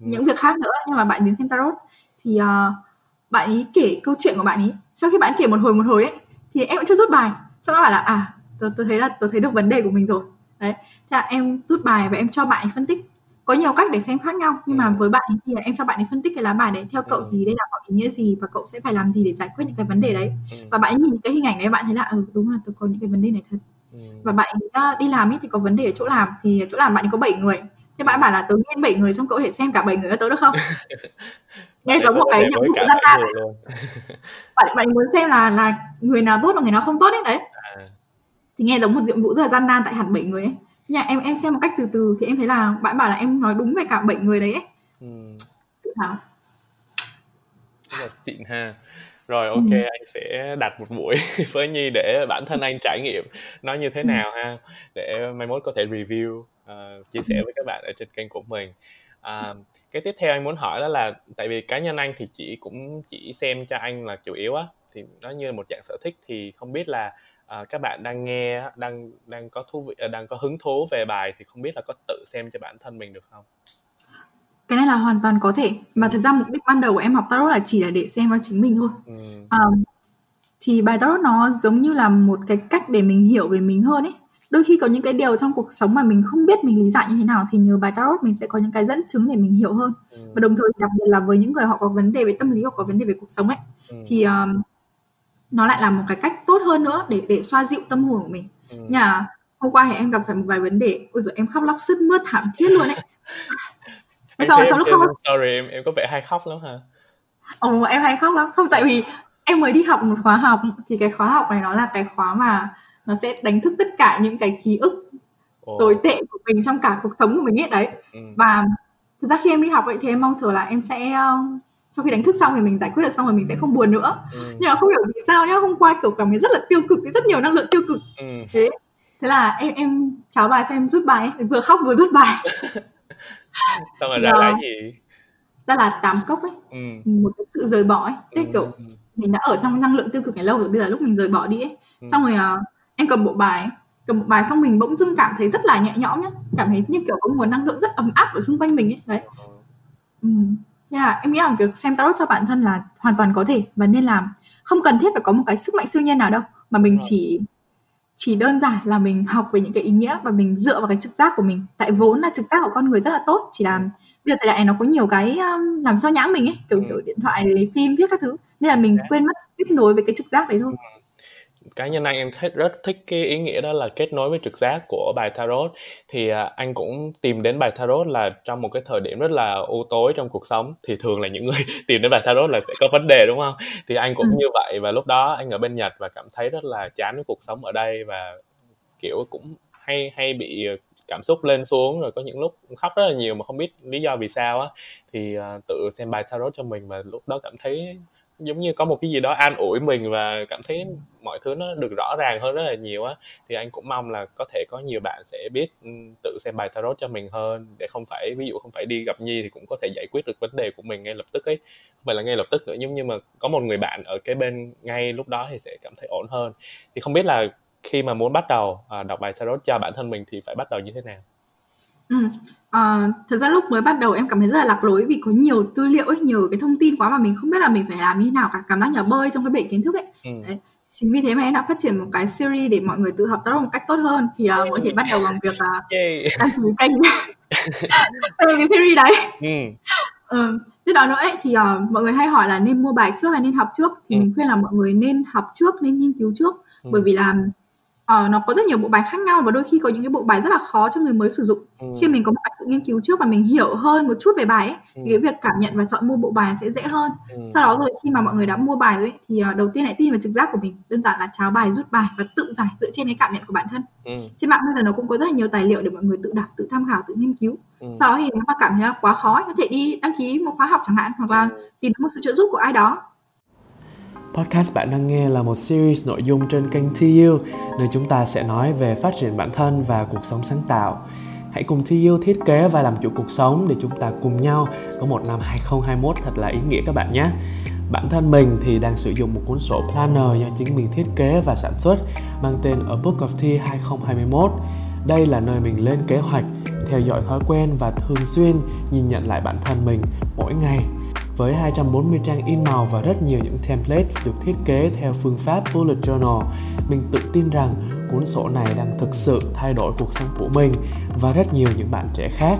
Ừ. những việc khác nữa nhưng mà bạn đến xem tarot. Thì, ờ, bạn ấy kể câu chuyện của bạn ấy, sau khi bạn kể một hồi, một hồi ấy, thì em cũng chưa rút bài, xong bạn bảo là "À, tớ tớ thấy là tớ thấy được vấn đề của mình rồi." Đấy, thế là em rút bài và em cho bạn ấy phân tích. Có nhiều cách để xem khác nhau, nhưng mà Ừ. với bạn ấy thì em cho bạn ấy phân tích cái lá bài đấy, theo cậu Ừ. thì đây là có ý nghĩa gì và cậu sẽ phải làm gì để giải quyết những cái vấn đề đấy. Ừ. Và bạn ấy nhìn cái hình ảnh đấy bạn thấy là, ừ, đúng là tớ có những cái vấn đề này thật. Và bạn ấy, a, đi làm ấy thì có vấn đề ở chỗ làm, thì chỗ làm bạn ấy có 7 người. Thế bạn bảo là "Tớ nghe 7 người xong cậu thể xem cả 7 người cho tớ được không?" Nghe giống một cái nhiệm vụ gian nan. Bạn bạn muốn xem là là người nào tốt và người nào không tốt ấy, đấy. À. Thì nghe giống một nhiệm vụ rất là gian nan tại hẳn 7 người ấy. Nhưng mà em em xem một cách từ từ thì em thấy là bạn bảo là em nói đúng về cả 7 người đấy ấy. Ừ. Tự hào. Rất là xịn ha. Rồi ok Ừm. anh sẽ đặt một buổi với Nhi để bản thân anh trải nghiệm nó như thế Ừm. nào ha để mai mốt có thể review ờ, chia sẻ Ừm. với các bạn ở trên kênh của mình. À, cái tiếp theo anh muốn hỏi đó là tại vì cá nhân anh thì chỉ cũng chỉ xem cho anh là chủ yếu á thì nó như là một dạng sở thích thì không biết là à, các bạn đang nghe đang đang có thú vị ờ, đang có hứng thú về bài thì không biết là có tự xem cho bản thân mình được không? Cái này là hoàn toàn có thể. Mà Ừ. thật ra mục đích ban đầu của em học tarot là chỉ là để xem cho chính mình thôi. Ừ. Ờm, thì bài tarot nó giống như là một cái cách để mình hiểu về mình hơn ấy. Đôi khi có những cái điều trong cuộc sống mà mình không biết mình lý giải như thế nào thì nhờ bài tarot mình sẽ có những cái dẫn chứng để mình hiểu hơn. Ừ. Và đồng thời đặc biệt là với những người họ có vấn đề về tâm lý hoặc có vấn đề về cuộc sống ấy Ừ. thì ờm, nó lại là một cái cách tốt hơn nữa để để xoa dịu tâm hồn của mình. Ừ. Mà hôm qua thì em gặp phải một vài vấn đề, ôi giời em khóc lóc sướt mướt thảm thiết luôn ấy. Rồi em trong lúc khóc story em em có vẻ hay khóc lắm hả? Ồ, em hay khóc lắm. Không, tại vì em mới đi học một khóa học thì cái khóa học này nó là cái khóa mà nó sẽ đánh thức tất cả những cái ký ức tồi Ồ. tệ của mình trong cả cuộc sống của mình ấy đấy. Ừ. Và thực ra khi em đi học vậy thì em mong chờ là em sẽ ờ, sau khi đánh thức xong thì mình giải quyết được xong rồi mình sẽ không buồn nữa. Ừ. Nhưng mà không hiểu vì sao nhá, hôm qua kiểu cảm thấy rất là tiêu cực, rất nhiều năng lượng tiêu cực. Ừ. Thế thế là em em cháo bài xem rút bài ấy, vừa khóc vừa rút bài. Xong rồi ra ờ, là gì? ra là tám cốc ấy, Ừ. một cái sự rời bỏ ấy. Thế kiểu Ừ. mình đã ở trong năng lượng tiêu cực này lâu rồi, bây giờ lúc mình rời bỏ đi ấy. Ừ. Xong rồi ờ, em cầm bộ bài, cầm bộ bài xong mình bỗng dưng cảm thấy rất là nhẹ nhõm nhá, cảm thấy như kiểu có nguồn năng lượng rất ấm áp ở xung quanh mình ấy. Đấy. Ờ. Là em nghĩ là việc xem tarot cho bản thân là hoàn toàn có thể và nên làm. Không cần thiết phải có một cái sức mạnh siêu nhiên nào đâu, mà mình rồi. chỉ chỉ đơn giản là mình học về những cái ý nghĩa và mình dựa vào cái trực giác của mình. Tại vốn là trực giác của con người rất là tốt, chỉ là bây giờ thời đại này nó có nhiều cái um, làm sao nhãng mình ấy kiểu kiểu điện thoại phim viết các thứ nên là mình quên mất kết nối với cái trực giác đấy thôi cá nhân anh em rất thích cái ý nghĩa đó là kết nối với trực giác của bài tarot. Thì à, anh cũng tìm đến bài tarot là trong một cái thời điểm rất là u tối trong cuộc sống. Thì thường là những người tìm đến bài tarot là sẽ có vấn đề đúng không? Thì anh cũng ừ. như vậy và lúc đó anh ở bên Nhật và cảm thấy rất là chán với cuộc sống ở đây và kiểu cũng hay hay bị cảm xúc lên xuống. Rồi có những lúc khóc rất là nhiều mà không biết lý do vì sao á. Thì uh, tự xem bài tarot cho mình và lúc đó cảm thấy giống như có một cái gì đó an ủi mình và cảm thấy mọi thứ nó được rõ ràng hơn rất là nhiều á thì anh cũng mong là có thể có nhiều bạn sẽ biết ừ, tự xem bài tarot cho mình hơn để không phải ví dụ không phải đi gặp nhi thì cũng có thể giải quyết được vấn đề của mình ngay lập tức ấy. Không phải là ngay lập tức nữa nhưng nhưng mà có một người bạn ở cái bên ngay lúc đó thì sẽ cảm thấy ổn hơn. Thì không biết là khi mà muốn bắt đầu à, đọc bài tarot cho bản thân mình thì phải bắt đầu như thế nào? Ừ. À, thật ra lúc mới bắt đầu em cảm thấy rất là lạc lối vì có nhiều tư liệu ấy, nhiều cái thông tin quá mà mình không biết là mình phải làm như thế nào cả cảm giác như bơi trong cái bể kiến thức ấy. Ừ. Đấy. Chính vì thế mà em đã phát triển một cái series để mọi người tự học tarot một cách tốt hơn thì uh, mọi thể bắt đầu bằng việc là đăng ký kênh cái series đấy. Ừ. Ừ. Tiếp đó nữa ấy, thì uh, mọi người hay hỏi là nên mua bài trước hay nên học trước thì ừ. mình khuyên là mọi người nên học trước nên nghiên cứu trước ừ. bởi vì là Ờ, nó có rất nhiều bộ bài khác nhau và đôi khi có những cái bộ bài rất là khó cho người mới sử dụng. Ừ. Khi mình có một sự nghiên cứu trước và mình hiểu hơn một chút về bài ấy, ừ. thì cái việc cảm nhận và chọn mua bộ bài sẽ dễ hơn. Ừ. Sau đó rồi khi mà mọi người đã mua bài rồi ấy, thì uh, đầu tiên hãy tin vào trực giác của mình. Đơn giản là cháo bài, rút bài và tự giải dựa trên cái cảm nhận của bản thân. Ừ. Trên mạng bây giờ nó cũng có rất là nhiều tài liệu để mọi người tự đọc, tự tham khảo, tự nghiên cứu. Ừ. Sau đó thì nếu mà cảm thấy là quá khó, có thể đi đăng ký một khóa học chẳng hạn hoặc là ừ. tìm một sự trợ giúp của ai đó Podcast bạn đang nghe là một series nội dung trên kênh TU, nơi chúng ta sẽ nói về phát triển bản thân và cuộc sống sáng tạo. Hãy cùng TU thiết kế và làm chủ cuộc sống để chúng ta cùng nhau có một năm 2021 thật là ý nghĩa các bạn nhé. Bản thân mình thì đang sử dụng một cuốn sổ planner do chính mình thiết kế và sản xuất mang tên A Book of Tea 2021. Đây là nơi mình lên kế hoạch, theo dõi thói quen và thường xuyên nhìn nhận lại bản thân mình mỗi ngày với 240 trang in màu và rất nhiều những templates được thiết kế theo phương pháp Bullet Journal, mình tự tin rằng cuốn sổ này đang thực sự thay đổi cuộc sống của mình và rất nhiều những bạn trẻ khác.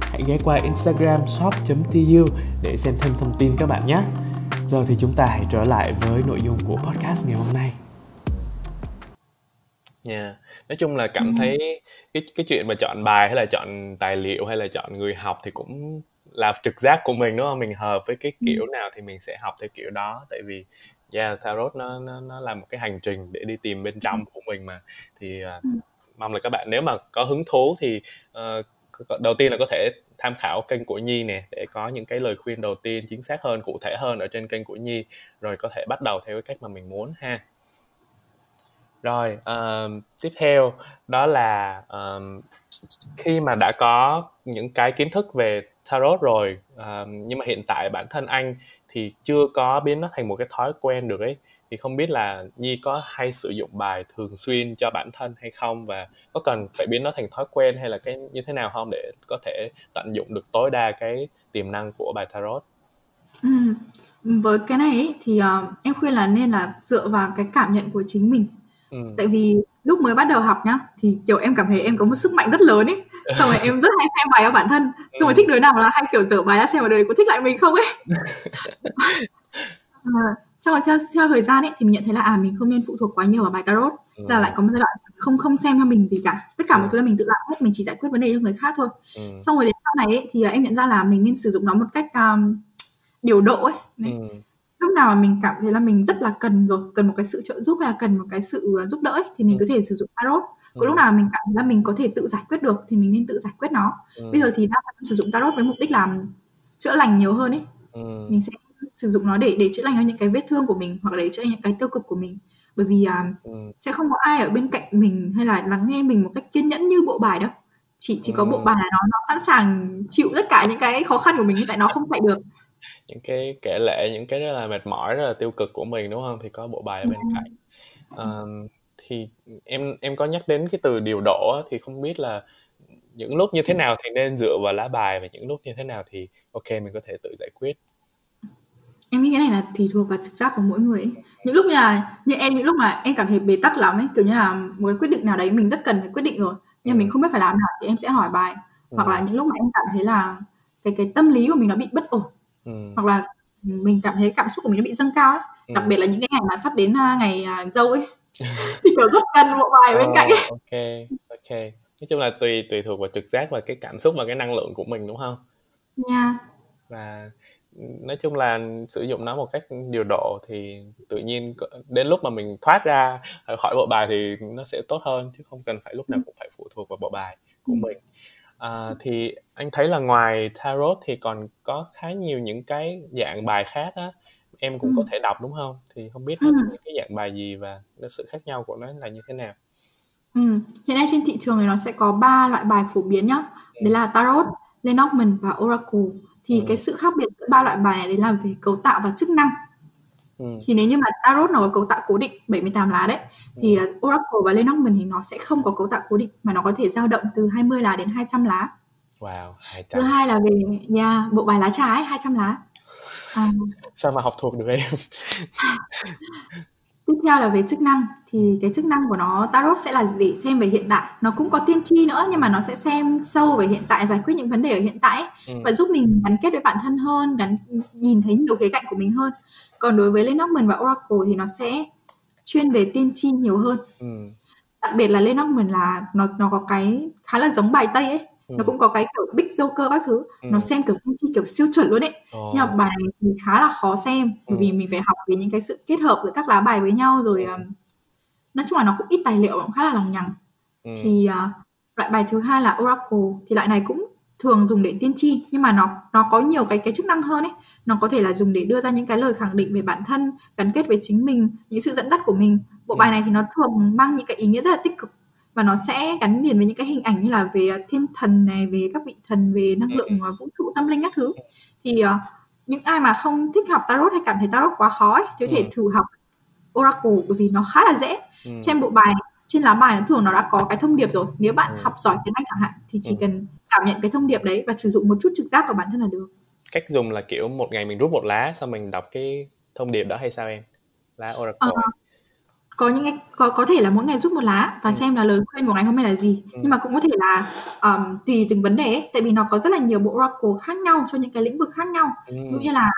Hãy ghé qua Instagram shop.tu để xem thêm thông tin các bạn nhé. Giờ thì chúng ta hãy trở lại với nội dung của podcast ngày hôm nay. Yeah. Nói chung là cảm thấy cái cái chuyện mà chọn bài hay là chọn tài liệu hay là chọn người học thì cũng là trực giác của mình đúng không? Mình hợp với cái kiểu nào thì mình sẽ học theo kiểu đó. Tại vì yeah tarot nó nó nó là một cái hành trình để đi tìm bên trong của mình mà. Thì uh, mong là các bạn nếu mà có hứng thú thì uh, đầu tiên là có thể tham khảo kênh của Nhi nè để có những cái lời khuyên đầu tiên chính xác hơn cụ thể hơn ở trên kênh của Nhi. Rồi có thể bắt đầu theo cái cách mà mình muốn ha. Rồi um, tiếp theo đó là um, khi mà đã có những cái kiến thức về tarot rồi. À, nhưng mà hiện tại bản thân anh thì chưa có biến nó thành một cái thói quen được ấy. Thì không biết là nhi có hay sử dụng bài thường xuyên cho bản thân hay không? Và có cần phải biến nó thành thói quen hay là cái như thế nào không để có thể tận dụng được tối đa cái tiềm năng của bài tarot? Ừ. với cái này ấy, thì uh, em khuyên là nên là dựa vào cái cảm nhận của chính mình. Ừ. tại vì lúc mới bắt đầu học nhá thì kiểu em cảm thấy em có một sức mạnh rất lớn ấy xong rồi em rất hay xem bài cho bản thân xong rồi thích đứa nào là hay kiểu dở bài ra xem vào đời có thích lại mình không ấy à, xong rồi theo, theo thời gian ấy thì mình nhận thấy là à mình không nên phụ thuộc quá nhiều vào bài tarot ừ. là lại có một giai đoạn không không xem cho mình gì cả tất cả mọi thứ là mình tự làm hết mình chỉ giải quyết vấn đề cho người khác thôi ừ. xong rồi đến sau này ấy, thì em nhận ra là mình nên sử dụng nó một cách um, điều độ ấy này. Ừ. lúc nào mà mình cảm thấy là mình rất là cần rồi cần một cái sự trợ giúp hay là cần một cái sự giúp đỡ ấy, thì mình ừ. có thể sử dụng tarot có lúc nào mình cảm thấy là mình có thể tự giải quyết được thì mình nên tự giải quyết nó. Ừ. bây giờ thì đa phần sử dụng tarot với mục đích làm chữa lành nhiều hơn ấy. Ừ. mình sẽ sử dụng nó để để chữa lành cho những cái vết thương của mình hoặc là để chữa lành những cái tiêu cực của mình. Bởi vì à, ừ. sẽ không có ai ở bên cạnh mình hay là lắng nghe mình một cách kiên nhẫn như bộ bài đâu. Chỉ chỉ có bộ bài là nó nó sẵn sàng chịu tất cả những cái khó khăn của mình tại nó không chạy được. Những cái kể lệ những cái rất là mệt mỏi rất là tiêu cực của mình đúng không? Thì có bộ bài ở bên ừ. cạnh. Um, thì em em có nhắc đến cái từ điều độ thì không biết là những lúc như thế nào thì nên dựa vào lá bài và những lúc như thế nào thì ok mình có thể tự giải quyết em nghĩ cái này là tùy thuộc vào trực giác của mỗi người ấy. những lúc như là như em những lúc mà em cảm thấy bế tắc lắm ấy kiểu như là một cái quyết định nào đấy mình rất cần phải quyết định rồi nhưng ừ. mình không biết phải làm nào thì em sẽ hỏi bài ừ. hoặc là những lúc mà em cảm thấy là cái cái tâm lý của mình nó bị bất ổn ừ. hoặc là mình cảm thấy cảm xúc của mình nó bị dâng cao ấy Ừ. đặc biệt là những cái ngày mà sắp đến à, ngày à, dâu ấy thì kiểu rất cần bộ bài bên Ờ, cạnh. Ấy. ok ok. Nói chung là tùy tùy thuộc vào trực giác và cái cảm xúc và cái năng lượng của mình đúng không? Nha. Và nói chung là sử dụng nó một cách điều độ thì tự nhiên đến lúc mà mình thoát ra khỏi bộ bài thì nó sẽ tốt hơn chứ không cần phải lúc nào cũng phải phụ thuộc vào bộ bài của Ừ. mình. À, thì anh thấy là ngoài tarot thì còn có khá nhiều những cái dạng bài khác á em cũng Ừ. có thể đọc đúng không thì không biết Ừ. những cái dạng bài gì và nó sự khác nhau của nó là như thế nào Ừ. Hiện nay trên thị trường thì nó sẽ có ba loại bài phổ biến nhá. Đấy là Tarot, Lenormand và Oracle. Thì Ừ. cái sự khác biệt giữa ba loại bài này đấy là về cấu tạo và chức năng. ừ. Thì nếu như mà Tarot nó có cấu tạo cố định 78 lá đấy thì Ừ. uh, Oracle và Lenormand thì nó sẽ không có cấu tạo cố định mà nó có thể dao động từ 20 lá đến 200 lá. wow 200 Thứ hai là về nhà bộ bài lá trà ấy 200 lá. À, sao mà học thuộc được em? Tiếp theo là về chức năng. Thì cái chức năng của nó tarot sẽ là để xem về hiện tại. Nó cũng có tiên tri nữa nhưng mà nó sẽ xem sâu về hiện tại giải quyết những vấn đề ở hiện tại ấy, ừ. và giúp mình gắn kết với bản thân hơn gắn nhìn thấy nhiều khía cạnh của mình hơn. Còn đối với Lenormand và Oracle thì nó sẽ chuyên về tiên tri nhiều hơn. Ừ. đặc biệt là Lenormand là nó nó có cái khá là giống bài Tây ấy Ừ. nó cũng có cái kiểu big joker các thứ Ừ. nó xem kiểu tiên tri kiểu siêu chuẩn luôn ấy Ồ. nhưng mà bài này thì khá là khó xem bởi Ừ. vì mình phải học về những cái sự kết hợp giữa các lá bài với nhau rồi um, nói chung là nó cũng ít tài liệu cũng khá là lằng nhằng Ừ. thì uh, loại bài thứ hai là Oracle thì loại này cũng thường dùng để tiên tri nhưng mà nó nó có nhiều cái cái chức năng hơn ấy nó có thể là dùng để đưa ra những cái lời khẳng định về bản thân gắn kết với chính mình những sự dẫn dắt của mình bộ Ừ. bài này thì nó thường mang những cái ý nghĩa rất là tích cực và nó sẽ gắn liền với những cái hình ảnh như là về thiên thần này về các vị thần về năng Ừ. lượng uh, vũ trụ tâm linh các thứ thì uh, những ai mà không thích học tarot hay cảm thấy tarot quá khó ấy, thì có thể Ừ. thử học Oracle bởi vì nó khá là dễ Ừ. trên bộ bài trên lá bài nó thường nó đã có cái thông điệp rồi nếu bạn Ừ. học giỏi tiếng Anh chẳng hạn thì chỉ Ừ. cần cảm nhận cái thông điệp đấy và sử dụng một chút trực giác của bản thân là được cách dùng là kiểu một ngày mình rút một lá xong mình đọc cái thông điệp đó hay sao em lá oracle Ờ, có những cái có có thể là mỗi ngày rút một lá và Ừ. xem là lời khuyên của ngày hôm nay là gì Ừ. nhưng mà cũng có thể là um, tùy từng vấn đề ấy, tại vì nó có rất là nhiều bộ oracle khác nhau cho những cái lĩnh vực khác nhau ừ. ví như là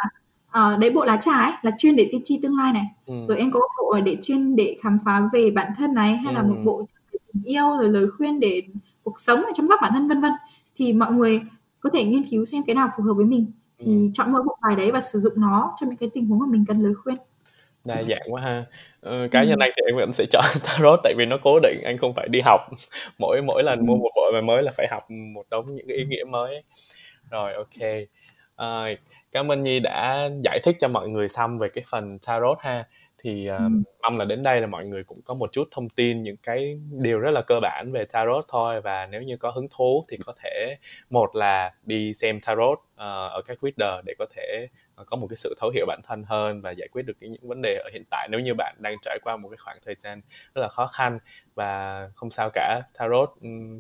uh, đấy bộ lá trà ấy là chuyên để tiên tri tương lai này Ừ. rồi em có bộ để chuyên để khám phá về bản thân này hay là Ừ. một bộ về tình yêu rồi lời khuyên để cuộc sống để chăm sóc bản thân vân vân thì mọi người có thể nghiên cứu xem cái nào phù hợp với mình thì Ừ. chọn mỗi bộ bài đấy và sử dụng nó cho những cái tình huống mà mình cần lời khuyên đa dạng quá ha ờ, cá nhân anh thì em vẫn sẽ chọn tarot tại vì nó cố định anh không phải đi học. Mỗi mỗi lần mua một bộ bài mới là phải học một đống những cái ý nghĩa mới. Rồi ok. Ờ, cảm ơn nhi đã giải thích cho mọi người xong về cái phần tarot ha. Thì Ừ. mong là đến đây là mọi người cũng có một chút thông tin những cái điều rất là cơ bản về tarot thôi. Và nếu như có hứng thú thì có thể một là đi xem tarot ờ, ở các reader để có thể Ờ, có một cái sự thấu hiểu bản thân hơn và giải quyết được những vấn đề ở hiện tại nếu như bạn đang trải qua một cái khoảng thời gian rất là khó khăn và không sao cả. Tarot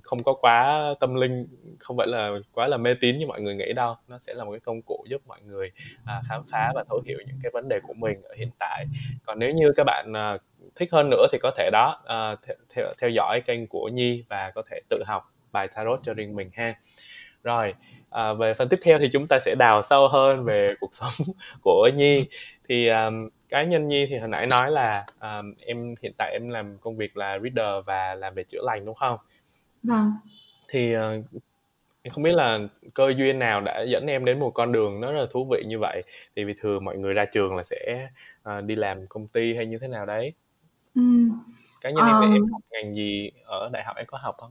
không có quá tâm linh không phải là quá là mê tín như mọi người nghĩ đâu. Nó sẽ là một cái công cụ giúp mọi người à, khám phá và thấu hiểu những cái vấn đề của mình ở hiện tại. Còn nếu như các bạn à, thích hơn nữa thì có thể đó ờ, à, theo, theo, theo dõi kênh của Nhi và có thể tự học bài tarot cho riêng mình ha rồi à, về phần tiếp theo thì chúng ta sẽ đào sâu hơn về cuộc sống của Nhi. Thì um, cá nhân Nhi thì hồi nãy nói là um, em hiện tại em làm công việc là reader và làm về chữa lành đúng không? Vâng. Thì uh, em không biết là cơ duyên nào đã dẫn em đến một con đường nó rất là thú vị như vậy. Thì vì thường mọi người ra trường là sẽ uh, đi làm công ty hay như thế nào đấy. Ừ. cá nhân em thì Ờ. em học ngành gì ở đại học? Em có học không?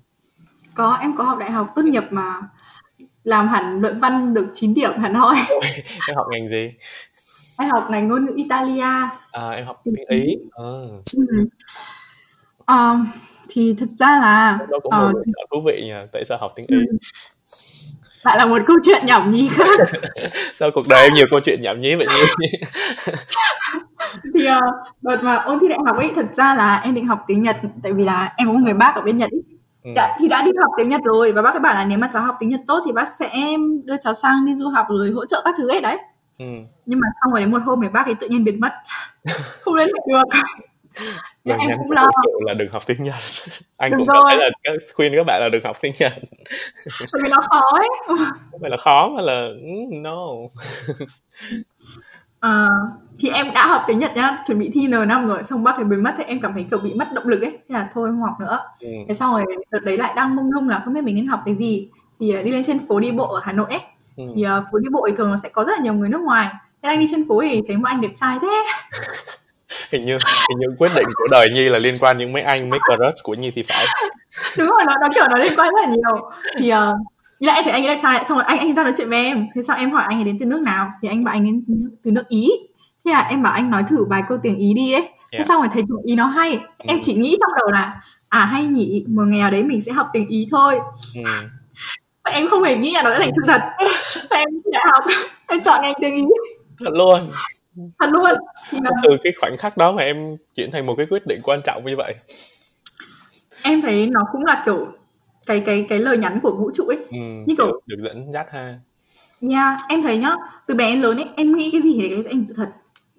Có em có học đại học tốt nghiệp mà làm hẳn luận văn được 9 điểm hẳn hoi. Em học ngành gì? Em học ngành ngôn ngữ Italia. À, em học tiếng ý. Ừ. ừ. Ờ, thì thực ra là đó cũng chọn thú vị nha tại sao học tiếng ý? Ừ, lại là một câu chuyện nhảm nhí khác. Sao cuộc đời em nhiều câu chuyện nhảm nhí vậy nhi thì ờ, đợt mà ôn thi đại học ấy thật ra là em định học tiếng Nhật tại vì là em có người bác ở bên Nhật ấy. Ừ. đã, thì đã đi học tiếng Nhật rồi và bác ấy bảo là nếu mà cháu học tiếng Nhật tốt thì bác sẽ đưa cháu sang đi du học rồi hỗ trợ các thứ ấy đấy. Ừ. nhưng mà xong rồi đến một hôm thì bác ấy tự nhiên biến mất. Không liên hệ được. Lời em cũng lo. là đừng học tiếng Nhật. Anh đúng cũng cảm thấy rồi là khuyên các bạn là đừng học tiếng Nhật. Tại vì nó khó ấy. Không phải là khó mà là ừ, no. Ờ, thì em đã học tiếng Nhật nhá chuẩn bị thi N5 rồi xong bác thầy biến mất thì em cảm thấy kiểu bị mất động lực ấy. Thế là thôi không học nữa. Ừ. thế xong rồi đợt đấy lại đang mông lung là không biết mình nên học cái gì. Thì ờ, đi lên trên phố đi bộ ở Hà Nội ấy. Ừ. thì ờ, phố đi bộ thì thường nó sẽ có rất là nhiều người nước ngoài. Thế đang đi trên phố thì thấy một anh đẹp trai thế. Hình như hình như quyết định của đời Nhi là liên quan những mấy anh mấy crush của Nhi thì phải. Đúng rồi nó, nó kiểu nó liên quan rất là nhiều. Thì uh, lại em thấy anh ấy đẹp trai xong rồi anh anh ta nói chuyện với em. Thế sao em hỏi anh ấy đến từ nước nào thì anh bảo anh đến từ nước Ý thế là em bảo anh nói thử vài câu tiếng Ý đi ấy thế Yeah. xong rồi thấy tiếng Ý nó hay em Ừ. chỉ nghĩ trong đầu là à hay nhỉ một ngày nào đấy mình sẽ học tiếng Ý thôi ừ. Và em không hề nghĩ là nó sẽ thành sự thật Sao em đại học em chọn ngành tiếng Ý thật luôn thật luôn thì uh, từ cái khoảnh khắc đó mà em chuyển thành một cái quyết định quan trọng như vậy em thấy nó cũng là kiểu cái cái cái lời nhắn của vũ trụ ấy ừ. Như kiểu- được, được dẫn dắt ha Yeah, em thấy nhá, từ bé đến lớn ấy, em nghĩ cái gì thì cái thành sự thật.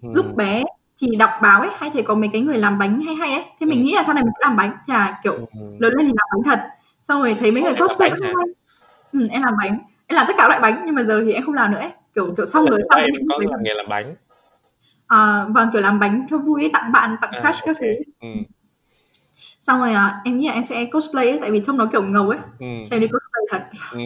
Ừ. Lúc bé thì đọc báo ấy, hay thấy có mấy cái người làm bánh hay hay ấy, thế mình Ừ. nghĩ là sau này mình sẽ làm bánh, thì là kiểu Ừ. lớn lên thì làm bánh thật. Xong rồi thấy mấy người Em cosplay cũng hay. Ừ, em làm bánh, em làm tất cả loại bánh nhưng mà giờ thì em không làm nữa ấy. Kiểu kiểu xong rồi xong em những có cái làm nghề làm bánh à, vâng kiểu làm bánh cho vui ấy, tặng bạn, tặng à, crush các thứ. ừ. Xong rồi à, em nghĩ là em sẽ cosplay ấy, tại vì trông nó kiểu ngầu ấy, Ừ. xem đi cosplay thật. Ừ.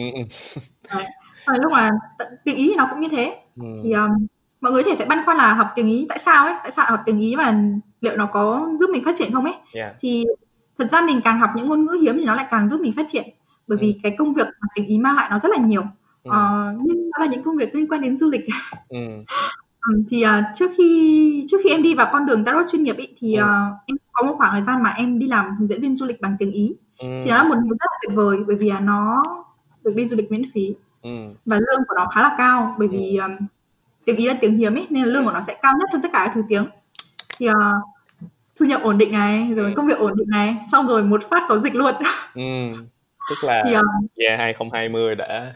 Đấy. Rồi lúc mà t- tiếng Ý thì nó cũng như thế. Ừ. thì um, mọi người có thể sẽ băn khoăn là học tiếng Ý tại sao ấy tại sao học tiếng Ý mà liệu nó có giúp mình phát triển không ấy Yeah. thì thật ra mình càng học những ngôn ngữ hiếm thì nó lại càng giúp mình phát triển bởi vì cái công việc mà tiếng Ý mang lại nó rất là nhiều Ừ. Ờ, nhưng nó là những công việc liên quan đến du lịch Ừ. Ừ, thì à, trước khi trước khi em đi vào con đường tarot chuyên nghiệp ý, thì Ừ. à, em có một khoảng thời gian mà em đi làm hướng dẫn viên du lịch bằng tiếng Ý Ừ. thì đó là một điều rất là tuyệt vời bởi vì là nó được đi du lịch miễn phí Ừ. và lương của nó khá là cao bởi vì um, tiếng Ý là tiếng hiếm ấy nên là lương của nó sẽ cao nhất trong tất cả các thứ tiếng thì uh, thu nhập ổn định này rồi công việc ổn định này xong rồi một phát có dịch luôn Ừ. tức là thì uh, yeah 2020 đã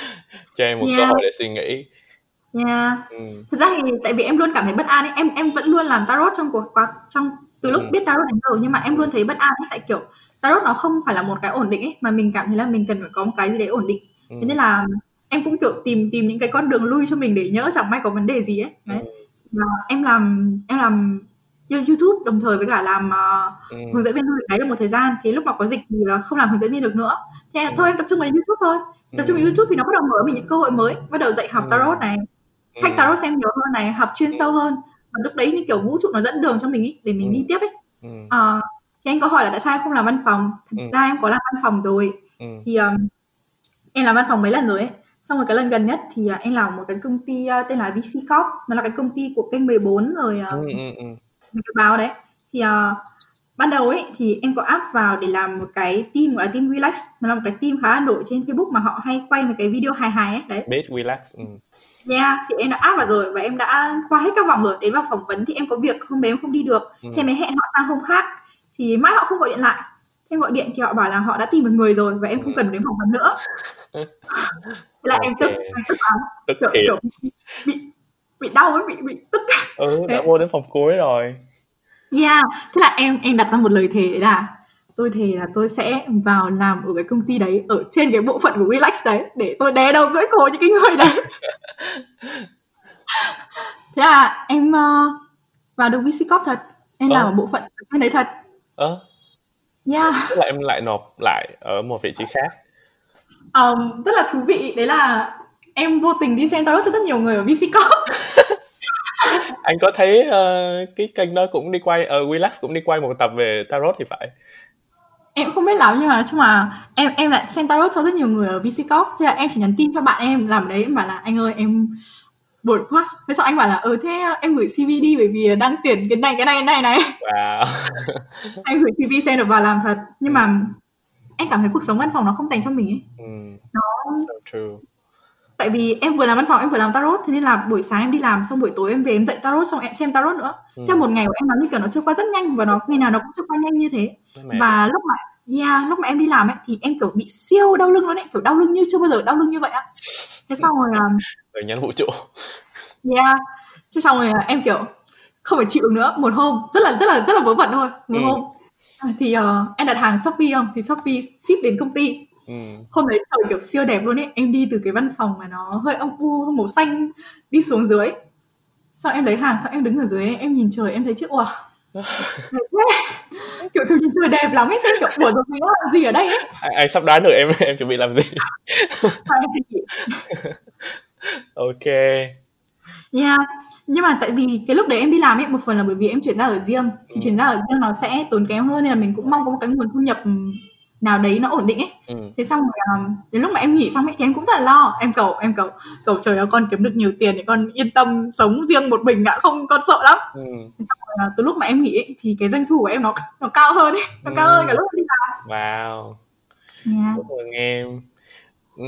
cho em một cơ Yeah. hội để suy nghĩ yeah. ừ. thực ra thì tại vì em luôn cảm thấy bất an ấy em em vẫn luôn làm tarot trong cuộc quá trong từ lúc Ừ. biết tarot đến giờ nhưng mà em luôn thấy bất an ấy tại kiểu tarot nó không phải là một cái ổn định ấy mà mình cảm thấy là mình cần phải có một cái gì đấy ổn định Ừ. thế nên là em cũng kiểu tìm tìm những cái con đường lui cho mình để nhỡ chẳng may có vấn đề gì ấy đấy Ừ. và em làm em làm YouTube đồng thời với cả làm uh, Ừ. hướng dẫn viên du lịch đấy được một thời gian thì lúc mà có dịch thì là không làm hướng dẫn viên được nữa thế Ừ. thôi em tập trung vào YouTube thôi tập trung vào Ừ. YouTube thì nó bắt đầu mở mình những cơ hội mới bắt đầu dạy học Ừ. tarot này khách Ừ. tarot xem nhiều hơn này học chuyên Ừ. sâu hơn và lúc đấy như kiểu vũ trụ nó dẫn đường cho mình ý, để mình Ừ. đi tiếp ấy Ừ. Ờ, thì anh có hỏi là tại sao em không làm văn phòng Ừ. ra em có làm văn phòng rồi Ừ. thì um, em làm văn phòng mấy lần rồi ấy xong rồi cái lần gần nhất thì uh, em làm một cái công ty uh, tên là VC Corp nó là cái công ty của kênh 14 rồi uh, Ừ. Ừ. Ừ. mấy cái báo đấy thì uh, ban đầu ấy thì em có áp vào để làm một cái team gọi là team relax nó là một cái team khá là nổi trên Facebook mà họ hay quay một cái video hài hài ấy đấy Bit relax ừ. yeah thì em đã áp vào rồi và em đã qua hết các vòng rồi đến vào phỏng vấn thì em có việc hôm đấy em không đi được Ừ. thế mới hẹn họ sang hôm khác thì mãi họ không gọi điện lại thế gọi điện thì họ bảo là họ đã tìm được người rồi và em không Ừ. cần đến phỏng vấn nữa là em tức em tức lắm tức kiểu, bị bị đau ấy bị bị tức ừ đã Thế- vô đến phòng cuối rồi. Yeah, thế là em em đặt ra một lời thề là tôi thề là tôi sẽ vào làm ở cái công ty đấy ở trên cái bộ phận của Relax đấy để tôi đè đầu cưỡi cổ những cái người đấy. thế là em uh, vào được VC Corp thật, em làm Ờ. ở bộ phận bên đấy thật. ơ Yeah, tức là em lại nộp lại ở một vị trí khác um, rất là thú vị. Đấy là em vô tình đi xem tarot cho rất nhiều người ở VC Corp. anh có thấy ờ, cái kênh đó cũng đi quay ở relax cũng đi quay một tập về tarot thì phải? Em không biết lắm nhưng mà nói chung là em em lại xem tarot cho rất nhiều người ở VC Corp. Thế là em chỉ nhắn tin cho bạn em làm đấy em bảo là anh ơi em buồn quá. Thế xong anh bảo là ờ thế em gửi CV đi bởi vì đang tuyển cái này cái này cái này này. Wow. Anh gửi CV xem được vào làm thật. Nhưng mà em cảm thấy cuộc sống văn phòng nó không dành cho mình ấy ừ. nó so true tại vì em vừa làm văn phòng em vừa làm tarot thế nên là buổi sáng em đi làm xong buổi tối em về em dạy tarot xong em xem tarot nữa Ừ. theo một ngày của em nó như kiểu nó trôi qua rất nhanh và nó ngày nào nó cũng trôi qua nhanh như thế mệt. và lúc mà yeah, lúc mà em đi làm ấy thì em kiểu bị siêu đau lưng luôn ấy kiểu đau lưng như chưa bao giờ đau lưng như vậy á thế xong rồi um, lời nhắn vũ trụ yeah thế xong rồi uh, em kiểu không phải chịu nữa một hôm rất là rất là rất là vớ vẩn thôi một ừ. hôm à, thì uh, em đặt hàng shopee không? Thì shopee ship đến công ty. Ừ. hôm đấy trời kiểu siêu đẹp luôn ấy. Em đi từ cái văn phòng mà nó hơi âm u màu xanh đi xuống dưới. Sau em lấy hàng sau em đứng ở dưới em nhìn trời em thấy chứ wow kiểu kiểu nhìn trời đẹp lắm ấy sao kiểu ủa rồi mình làm gì ở đây ấy? Anh, anh sắp đoán được em em chuẩn bị làm gì? Ok Yeah. Nhưng mà tại vì cái lúc đấy em đi làm ấy, một phần là bởi vì em chuyển ra ở riêng, thì chuyển ra ở riêng nó sẽ tốn kém hơn nên là mình cũng mong có một cái nguồn thu nhập nào đấy nó ổn định ấy. Ừ. Thế xong rồi um, đến lúc mà em nghỉ xong ấy thì em cũng rất là lo. Em cầu em cầu cầu trời ơi con kiếm được nhiều tiền để con yên tâm sống riêng một mình ạ, không con sợ lắm. Ừ. Thế xong rồi, uh, từ lúc mà em nghỉ ấy, thì cái doanh thu của em nó nó cao hơn ấy, nó ừ. cao hơn cả lúc đi làm. Wow. Yeah. Em. Ừ,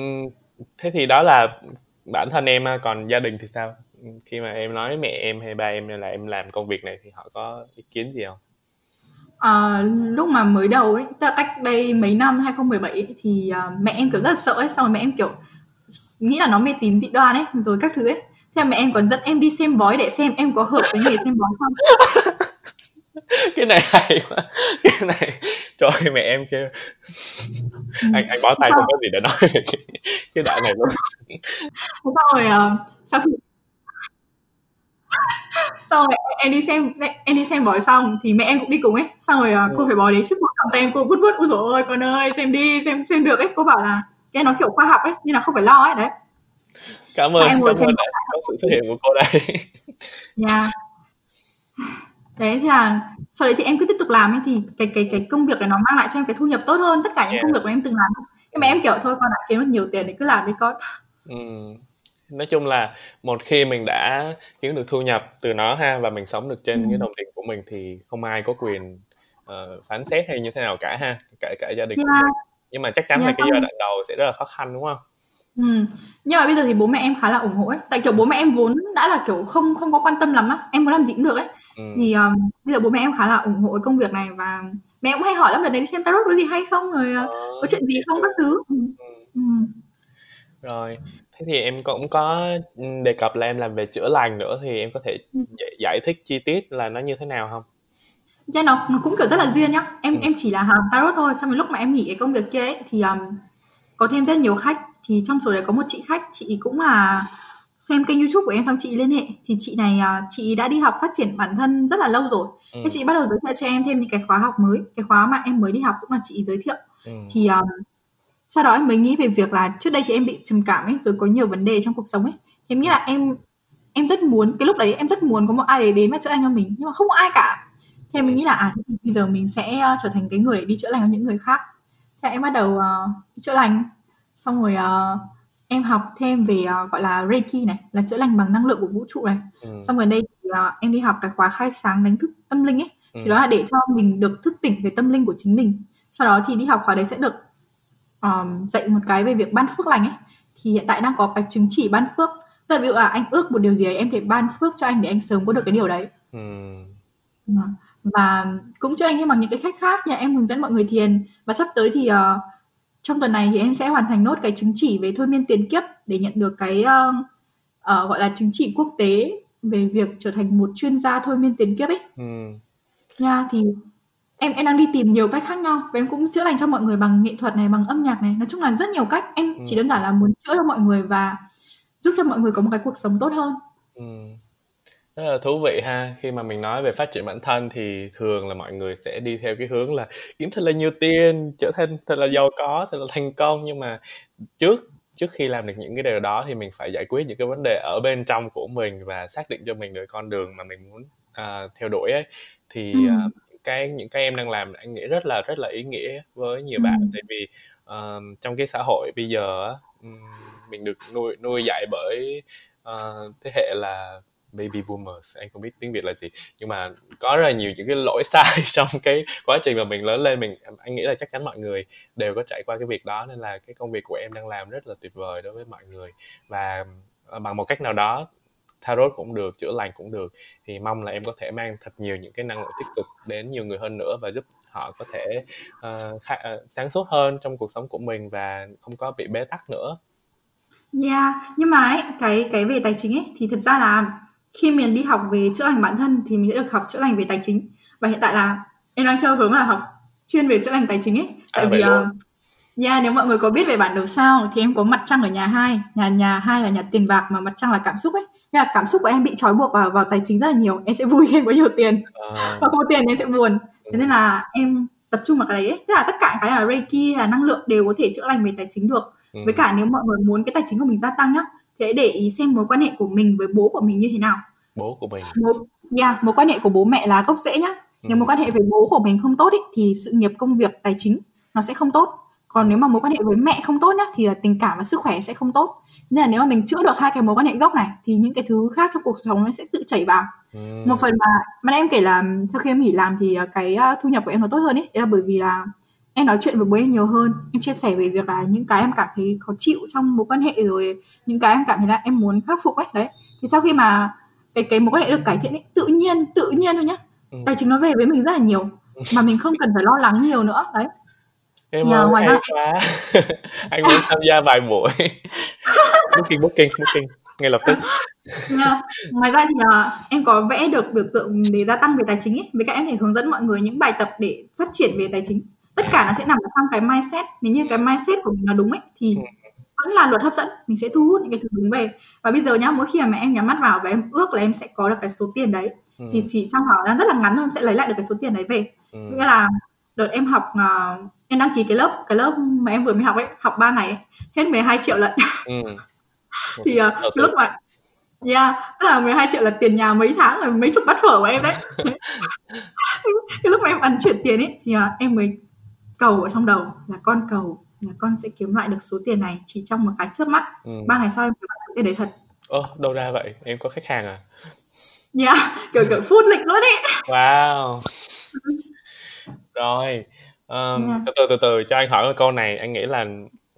thế thì đó là bản thân em còn gia đình thì sao? Khi mà em nói mẹ em hay ba em là em làm công việc này thì họ có ý kiến gì không? À, lúc mà mới đầu ấy, tức là cách đây mấy năm 2017 ấy, thì uh, mẹ em kiểu rất là sợ ấy, xong rồi mẹ em kiểu nghĩ là nó mê tín dị đoan ấy, rồi các thứ ấy. Thế mẹ em còn dẫn em đi xem bói để xem em có hợp với nghề xem bói không. cái này hay quá cái này trời mẹ em kêu anh anh bó tay không có gì để nói về cái, cái đoạn này luôn xong rồi uh, sau khi xong rồi em đi xem em đi xem bói xong thì mẹ em cũng đi cùng ấy. Xong rồi uh, cô phải bói đến trước một cầm tay em cô vút vút ôi dồi ôi con ơi xem đi xem xem được ấy. Cô bảo là cái nó kiểu khoa học ấy nên là không phải lo ấy. Đấy. Cảm ơn em cảm ơn có sự xuất hiện của cô đây. Yeah. đấy thì là sau đấy thì em cứ tiếp tục làm ấy thì cái cái cái công việc này nó mang lại cho em cái thu nhập tốt hơn tất cả những yeah. công việc mà em từng làm nhưng mà em kiểu thôi con đã kiếm được nhiều tiền thì cứ làm đi con. Ừ nói chung là một khi mình đã kiếm được thu nhập từ nó ha và mình sống được trên ừ. cái đồng tiền của mình thì không ai có quyền uh, phán xét hay như thế nào cả ha kể cả gia đình yeah. nhưng mà chắc chắn yeah, là cái giai đoạn đầu sẽ rất là khó khăn đúng không Ừ. Nhưng mà bây giờ thì bố mẹ em khá là ủng hộ ấy. Tại kiểu bố mẹ em vốn đã là kiểu không không có quan tâm lắm á. Em muốn làm gì cũng được ấy. Ừ. Thì um, bây giờ bố mẹ em khá là ủng hộ công việc này và mẹ cũng hay hỏi lắm là đến xem tarot có gì hay không rồi uh, có chuyện gì không các thứ. Ừ. Ừ. Rồi, thế thì em cũng có đề cập là em làm về chữa lành nữa thì em có thể giải, giải thích chi tiết là nó như thế nào không? Dạ nó, nó cũng kiểu rất là duyên nhá. Em ừ. em chỉ là hàng tarot thôi. Xong rồi lúc mà em nghỉ cái công việc kia ấy, thì um, có thêm rất nhiều khách. Thì trong số đấy có một chị khách, chị cũng là xem kênh YouTube của em xong chị liên hệ thì chị này uh, chị đã đi học phát triển bản thân rất là lâu rồi. Ừ. Thế chị bắt đầu giới thiệu cho em thêm những cái khóa học mới. Cái khóa mà em mới đi học cũng là chị giới thiệu. Ừ. Thì um, sau đó em mới nghĩ về việc là trước đây thì em bị trầm cảm ấy rồi có nhiều vấn đề trong cuộc sống ấy. Thì em nghĩ là em em rất muốn cái lúc đấy em rất muốn có một ai đấy đến mà chữa lành cho mình nhưng mà không có ai cả. Thì em nghĩ là à bây giờ mình sẽ uh, trở thành cái người đi chữa lành cho những người khác. Thế em bắt đầu uh, chữa lành. Xong rồi uh, em học thêm về uh, gọi là reiki này là chữa lành bằng năng lượng của vũ trụ này. Ừ. xong rồi đây thì, uh, em đi học cái khóa khai sáng đánh thức tâm linh ấy. Ừ. thì đó là để cho mình được thức tỉnh về tâm linh của chính mình. Sau đó thì đi học khóa đấy sẽ được um, dạy một cái về việc ban phước lành ấy thì hiện tại đang có cái chứng chỉ ban phước tại ví dụ là anh ước một điều gì ấy em thể ban phước cho anh để anh sớm có được cái điều đấy ừ. và cũng cho anh thêm bằng những cái cách khác nhà em hướng dẫn mọi người thiền và sắp tới thì uh, trong tuần này thì em sẽ hoàn thành nốt cái chứng chỉ về thôi miên tiền kiếp để nhận được cái uh, uh, gọi là chứng chỉ quốc tế về việc trở thành một chuyên gia thôi miên tiền kiếp ấy. Ừ. Yeah, thì em em đang đi tìm nhiều cách khác nhau và em cũng chữa lành cho mọi người bằng nghệ thuật này bằng âm nhạc này nói chung là rất nhiều cách em ừ. chỉ đơn giản là muốn chữa cho mọi người và giúp cho mọi người có một cái cuộc sống tốt hơn ừ. rất là thú vị ha khi mà mình nói về phát triển bản thân thì thường là mọi người sẽ đi theo cái hướng là kiếm thật là nhiều tiền trở thành thật là giàu có thật là thành công nhưng mà trước trước khi làm được những cái điều đó thì mình phải giải quyết những cái vấn đề ở bên trong của mình và xác định cho mình được con đường mà mình muốn uh, theo đuổi ấy thì ừ. uh, cái những cái em đang làm anh nghĩ rất là rất là ý nghĩa với nhiều bạn. Ừ. tại vì uh, trong cái xã hội bây giờ um, mình được nuôi nuôi dạy bởi uh, thế hệ là baby boomers anh không biết tiếng việt là gì. Nhưng mà có rất là nhiều những cái lỗi sai trong cái quá trình mà mình lớn lên mình anh nghĩ là chắc chắn mọi người đều có trải qua cái việc đó nên là cái công việc của em đang làm rất là tuyệt vời đối với mọi người. Và bằng một cách nào đó tarot cũng được chữa lành cũng được. Thì mong là em có thể mang thật nhiều những cái năng lượng tích cực đến nhiều người hơn nữa và giúp họ có thể uh, khá, uh, sáng suốt hơn trong cuộc sống của mình và không có bị bế tắc nữa. Yeah, nhưng mà ấy, cái cái về tài chính ấy thì thực ra là khi mình đi học về chữa lành bản thân thì mình sẽ được học chữa lành về tài chính. Và hiện tại là em đang theo hướng là học chuyên về chữa lành tài chính ấy. À, tại vậy vì uh, yeah, nếu mọi người có biết về bản đồ sao thì em có mặt trăng ở nhà hai. Nhà nhà hai là nhà tiền bạc mà mặt trăng là cảm xúc ấy Nên là cảm xúc của em bị trói buộc vào vào tài chính rất là nhiều. Em sẽ vui khi em có nhiều tiền. Ờ, và không có tiền em sẽ buồn. Thế nên là em tập trung vào cái đấy ấy. tức là tất cả cái là reiki là năng lượng đều có thể chữa lành về tài chính được. Ừ. với cả nếu mọi người muốn cái tài chính của mình gia tăng nhá thì hãy để ý xem mối quan hệ của mình với bố của mình như thế nào. Bố của mình. Mối, yeah, mối quan hệ của bố mẹ là gốc rễ nhá. Nếu Ừ. mối quan hệ với bố của mình không tốt ý, thì sự nghiệp công việc tài chính nó sẽ không tốt. Còn nếu mà mối quan hệ với mẹ không tốt nhá thì là tình cảm và sức khỏe sẽ không tốt nên là nếu mà mình chữa được hai cái mối quan hệ gốc này thì những cái thứ khác trong cuộc sống nó sẽ tự chảy vào. Ừ. một phần mà mà em kể là sau khi em nghỉ làm thì à, cái à, thu nhập của em nó tốt hơn ấy. Đấy là bởi vì là em nói chuyện với bố em nhiều hơn em chia sẻ về việc là những cái em cảm thấy khó chịu trong mối quan hệ rồi những cái em cảm thấy là em muốn khắc phục ấy. Đấy. Thì sau khi mà cái cái mối quan hệ được cải thiện ấy tự nhiên tự nhiên thôi nhá. Ừ. tài chính nó về với mình rất là nhiều mà mình không cần phải lo lắng nhiều nữa. Đấy em Nhờ ơi ngoài hay ra- quá. Anh muốn tham gia vài buổi. Booking booking booking. Ngay lập tức. Nha. ngoài ra thì à, em có vẽ được biểu tượng để gia tăng về tài chính ấy. Với cả em thể hướng dẫn mọi người những bài tập để phát triển về tài chính. Tất cả nó sẽ nằm trong cái mindset. Nếu như cái mindset của mình nó đúng ấy thì vẫn là luật hấp dẫn. Mình sẽ thu hút những cái thứ đúng về. Và bây giờ nhá mỗi khi mà em nhắm mắt vào và em ước là em sẽ có được cái số tiền đấy ừ. thì chỉ trong khoảng rất là ngắn thôi em sẽ lấy lại được cái số tiền đấy về. Ừ. nghĩa là đợt em học à, em đăng ký cái lớp cái lớp mà em vừa mới học ấy học 3 ngày ấy, hết 12 triệu lận. Ừ. thì uh, lúc mà yeah tức là 12 triệu là tiền nhà mấy tháng rồi mấy chục bát phở của em đấy. Cái lúc mà em ấn chuyển tiền ấy thì uh, em mới cầu ở trong đầu là con cầu là con sẽ kiếm lại được số tiền này chỉ trong một cái chớp mắt. Ừ. ba ngày sau em kiếm lại số tiền đấy thật. Ồ, đâu ra vậy? Em có khách hàng à? Yeah kiểu kiểu phun lịch luôn ấy. Wow. Rồi um, Dạ. từ từ từ từ cho anh hỏi một câu này anh nghĩ là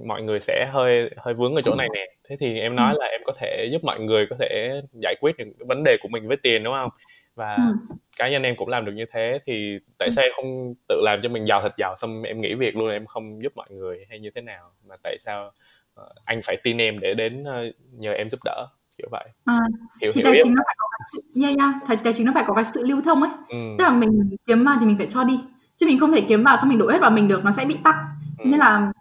mọi người sẽ hơi hơi vướng ở chỗ này nè. Thế thì em nói là em có thể giúp mọi người có thể giải quyết những vấn đề của mình với tiền đúng không? Và Ừ. cá nhân em cũng làm được như thế thì tại sao em không tự làm cho mình giàu thật giàu xong em nghỉ việc luôn em không giúp mọi người hay như thế nào? Mà tại sao ờ, anh phải tin em để đến ờ, nhờ em giúp đỡ kiểu vậy. À, hiểu thì hiểu tài chính nó phải có cái yeah, yeah. Tài, chính nó phải có cái sự lưu thông ấy. Ừ. tức là mình kiếm vào thì mình phải cho đi chứ mình không thể kiếm vào xong mình đổ hết vào mình được nó sẽ bị tắc Ừ. nên là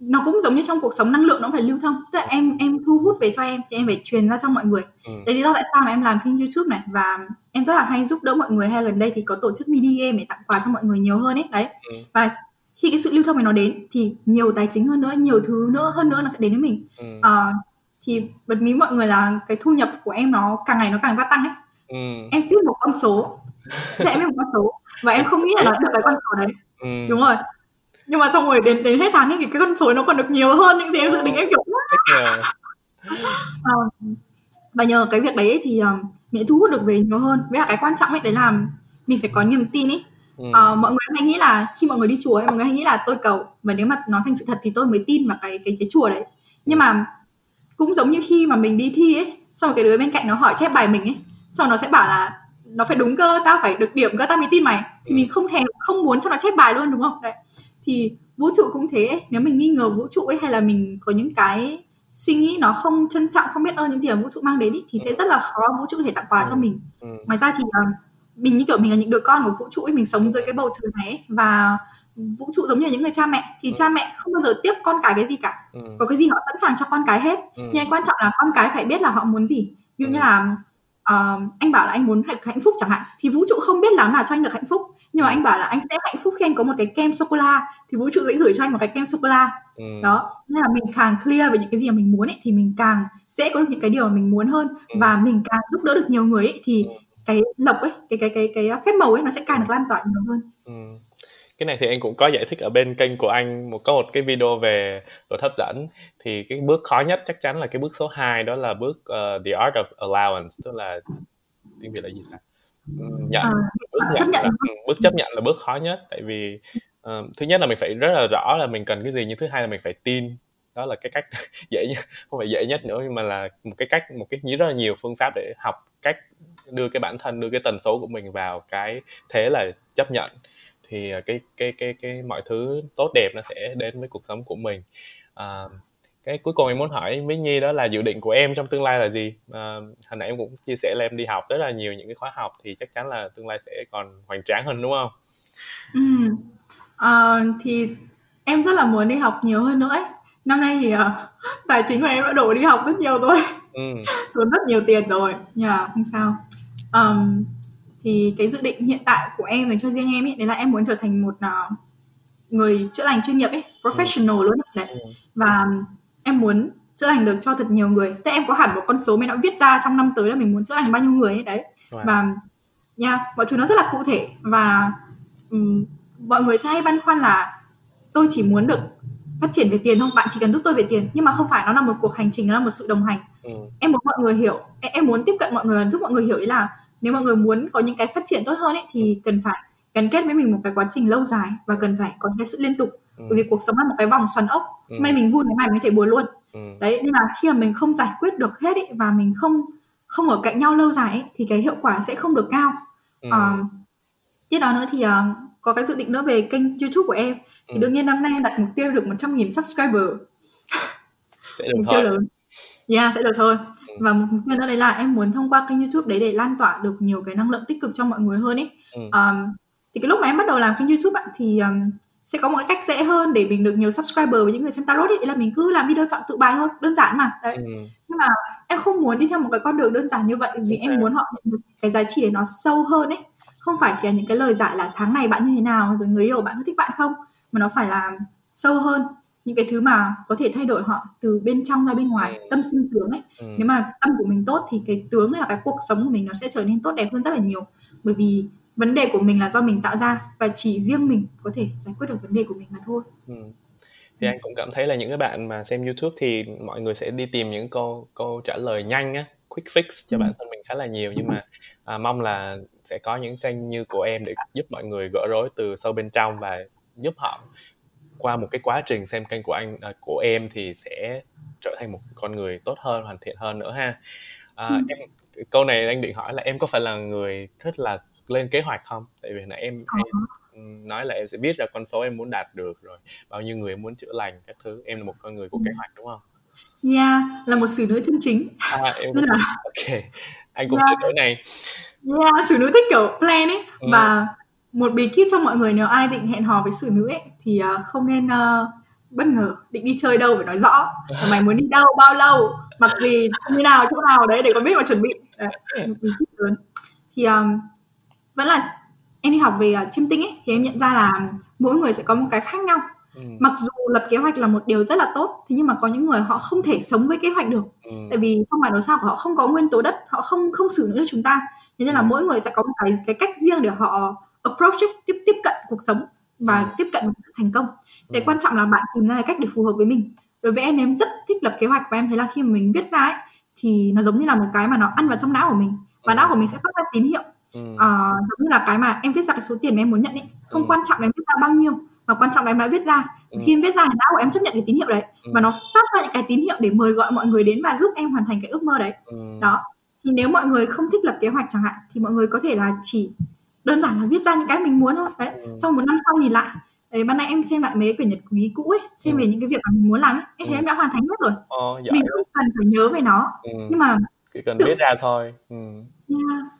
nó cũng giống như trong cuộc sống năng lượng nó phải lưu thông tức là em em thu hút về cho em thì em phải truyền ra cho mọi người Ừ. đấy lý do tại sao mà em làm kênh youtube này và em rất là hay giúp đỡ mọi người hay gần đây thì có tổ chức mini game để tặng quà cho mọi người nhiều hơn ấy đấy Ừ. và khi cái sự lưu thông này nó đến thì nhiều tài chính hơn nữa nhiều thứ nữa hơn nữa nó sẽ đến với mình Ừ. Ờ, thì bật mí mọi người là cái thu nhập của em nó càng ngày nó càng gia tăng ấy Ừ. em viết một con số thế em viết một con số và em không nghĩ là nó được cái con số đấy. Ừ. đúng rồi. Nhưng mà xong rồi đến đến hết tháng ấy, thì cái con số nó còn được nhiều hơn những gì em dự định em kiểu Ờ, và nhờ cái việc đấy ấy thì um, mình thu hút được về nhiều hơn. Với cả cái quan trọng ấy đấy là mình phải có niềm tin ấy. Ừ. Ờ, mọi người hay nghĩ là khi mọi người đi chùa ấy, mọi người hay nghĩ là tôi cầu. Và nếu mà nó thành sự thật thì tôi mới tin vào cái cái cái chùa đấy. Nhưng mà cũng giống như khi mà mình đi thi ấy xong rồi cái đứa bên cạnh nó hỏi chép bài mình ấy xong nó sẽ bảo là nó phải đúng cơ tao phải được điểm cơ tao mới tin mày. Thì mình không thèm không muốn cho nó chép bài luôn đúng không? Đấy. Thì vũ trụ cũng thế ấy. nếu mình nghi ngờ vũ trụ ấy hay là mình có những cái suy nghĩ nó không trân trọng không biết ơn những gì mà vũ trụ mang đến ý, thì sẽ rất là khó vũ trụ có thể tặng quà cho mình. Ừ. ngoài ra thì uh, mình như kiểu mình là những đứa con của vũ trụ ấy, mình sống dưới cái bầu trời này ấy, và vũ trụ giống như những người cha mẹ. Thì Ừ. cha mẹ không bao giờ tiếc con cái cái gì cả. Ừ. có cái gì họ sẵn sàng cho con cái hết. Ừ. nhưng quan trọng là con cái phải biết là họ muốn gì. Ví dụ như là ờ, anh bảo là anh muốn hạnh hạnh phúc chẳng hạn thì vũ trụ không biết làm nào cho anh được hạnh phúc nhưng mà anh bảo là anh sẽ hạnh phúc khi anh có một cái kem sô cô la thì vũ trụ sẽ gửi cho anh một cái kem sô cô la Ừ. đó nên là mình càng clear về những cái gì mà mình muốn ấy thì mình càng dễ có được những cái điều mà mình muốn hơn Ừ. và mình càng giúp đỡ được nhiều người ấy thì Ừ. cái lộc ấy cái cái cái cái phép màu ấy nó sẽ càng được lan tỏa nhiều hơn Ừ. cái này thì anh cũng có giải thích ở bên kênh của anh. Một có một cái video về luật hấp dẫn. Thì cái bước khó nhất chắc chắn là cái bước số 2 đó là bước ờ, the art of allowance tức là tiếng việt là gì ta? Ừ, nhận. Ờ, bước chấp nhận nhận là, ừ, bước chấp nhận là bước khó nhất. Tại vì ờ, thứ nhất là mình phải rất là rõ là mình cần cái gì nhưng thứ hai là mình phải tin. Đó là cái cách dễ nhất không phải dễ nhất nữa nhưng mà là một cái cách một cái rất là nhiều phương pháp để học cách đưa cái bản thân đưa cái tần số của mình vào cái thế là chấp nhận thì ờ, cái cái cái cái mọi thứ tốt đẹp nó sẽ đến với cuộc sống của mình à, cái cuối cùng em muốn hỏi với Nhi đó là dự định của em trong tương lai là gì à, hồi nãy em cũng chia sẻ là em đi học rất là nhiều những cái khóa học thì chắc chắn là tương lai sẽ còn hoành tráng hơn đúng không ừ. à, thì em rất là muốn đi học nhiều hơn nữa ấy. năm nay thì uh, tài chính của em đã đổ đi học rất nhiều rồi ừ. tốn rất nhiều tiền rồi nhưng yeah, không sao um, thì cái dự định hiện tại của em dành cho riêng em ấy đấy là em muốn trở thành một uh, người chữa lành chuyên nghiệp ấy professional ừ. luôn đấy ừ. và em muốn chữa lành được cho thật nhiều người thế em có hẳn một con số mình đã viết ra trong năm tới là mình muốn chữa lành bao nhiêu người ấy đấy wow. và nha yeah, mọi thứ nó rất là cụ thể và um, mọi người sẽ hay băn khoăn là tôi chỉ muốn được phát triển về tiền không bạn chỉ cần giúp tôi về tiền nhưng mà không phải nó là một cuộc hành trình nó là một sự đồng hành ừ. em muốn mọi người hiểu em muốn tiếp cận mọi người giúp mọi người hiểu ý là nếu mọi người muốn có những cái phát triển tốt hơn ấy thì cần phải gắn kết với mình một cái quá trình lâu dài và cần phải có cái sự liên tục ừ. bởi vì cuộc sống là một cái vòng xoắn ốc ừ. may mình vui ngày mai mình có thể buồn luôn ừ. đấy nên là khi mà mình không giải quyết được hết ấy, và mình không không ở cạnh nhau lâu dài ấy, thì cái hiệu quả sẽ không được cao ừ. uh, tiếp đó nữa thì uh, có cái dự định nữa về kênh youtube của em thì ừ. đương nhiên năm nay em đặt mục tiêu được 100.000 subscriber sẽ được mục tiêu lớn yeah sẽ được thôi ừ. Và một mục tiêu nữa đấy là em muốn thông qua kênh youtube đấy để lan tỏa được nhiều cái năng lượng tích cực cho mọi người hơn ấy ừ. um, thì cái lúc mà em bắt đầu làm kênh youtube bạn thì um, sẽ có một cái cách dễ hơn để mình được nhiều subscriber với những người xem tarot ấy là mình cứ làm video chọn tự bài thôi đơn giản mà. Đấy. Ừ. nhưng mà em không muốn đi theo một cái con đường đơn giản như vậy vì em muốn họ nhận được cái giá trị để nó sâu hơn ấy không phải chỉ là những cái lời giải là tháng này bạn như thế nào? Rồi người yêu bạn có thích bạn không? Mà nó phải là sâu hơn những cái thứ mà có thể thay đổi họ từ bên trong ra bên ngoài ừ. tâm sinh tướng ấy ừ. nếu mà tâm của mình tốt thì cái tướng là cái cuộc sống của mình nó sẽ trở nên tốt đẹp hơn rất là nhiều bởi vì vấn đề của mình là do mình tạo ra và chỉ riêng mình có thể giải quyết được vấn đề của mình mà thôi ừ. thì anh cũng cảm thấy là những cái bạn mà xem YouTube thì mọi người sẽ đi tìm những câu câu trả lời nhanh á quick fix cho ừ. bản thân mình khá là nhiều nhưng mà à, mong là sẽ có những kênh như của em để giúp mọi người gỡ rối từ sâu bên trong và giúp họ qua một cái quá trình xem kênh của anh à, của em thì sẽ trở thành một con người tốt hơn hoàn thiện hơn nữa ha à, ừ. em câu này anh định hỏi là em có phải là người rất là lên kế hoạch không tại vì là em, ờ. em nói là em sẽ viết ra con số em muốn đạt được rồi bao nhiêu người em muốn chữa lành các thứ em là một con người của ừ. kế hoạch đúng không Yeah, là một xử nữ chân chính. À, em là... ok. Anh cũng yeah. xử nữ này. Yeah, xử nữ thích kiểu plan ấy ừ. và một bí kíp cho mọi người nếu ai định hẹn hò với xử nữ ấy thì uh, không nên uh, bất ngờ định đi chơi đâu phải nói rõ mày muốn đi đâu bao lâu mặc gì như nào chỗ nào đấy để con biết mà chuẩn bị đấy, một bí kíp lớn thì um, vẫn là em đi học về uh, chiêm tinh ấy thì em nhận ra là mỗi người sẽ có một cái khác nhau ừ. mặc dù lập kế hoạch là một điều rất là tốt thế nhưng mà có những người họ không thể sống với kế hoạch được ừ. tại vì trong bản đồ sao của họ không có nguyên tố đất họ không không xử nữa cho chúng ta thế nên là ừ. mỗi người sẽ có một cái cái cách riêng để họ approach ấy, tiếp tiếp cận cuộc sống và ừ. tiếp cận sự thành công để ừ. quan trọng là bạn tìm ra cách để phù hợp với mình đối với em em rất thích lập kế hoạch và em thấy là khi mà mình viết ra ấy thì nó giống như là một cái mà nó ăn vào trong não của mình và ừ. não của mình sẽ phát ra tín hiệu ừ. à, giống như là cái mà em viết ra cái số tiền mà em muốn nhận ấy không ừ. quan trọng là em viết ra bao nhiêu mà quan trọng là em đã viết ra ừ. khi em viết ra thì não của em chấp nhận cái tín hiệu đấy ừ. và nó phát ra những cái tín hiệu để mời gọi mọi người đến và giúp em hoàn thành cái ước mơ đấy ừ. đó thì nếu mọi người không thích lập kế hoạch chẳng hạn thì mọi người có thể là chỉ đơn giản là viết ra những cái mình muốn thôi đấy ừ. sau một năm sau nhìn lại đấy ban nãy em xem lại mấy quyển nhật ký cũ ấy xem ừ. về những cái việc mà mình muốn làm ấy em thấy ừ. em đã hoàn thành hết rồi ờ, mình không cần phải nhớ về nó ừ. nhưng mà chỉ cần viết ra thôi ừ. yeah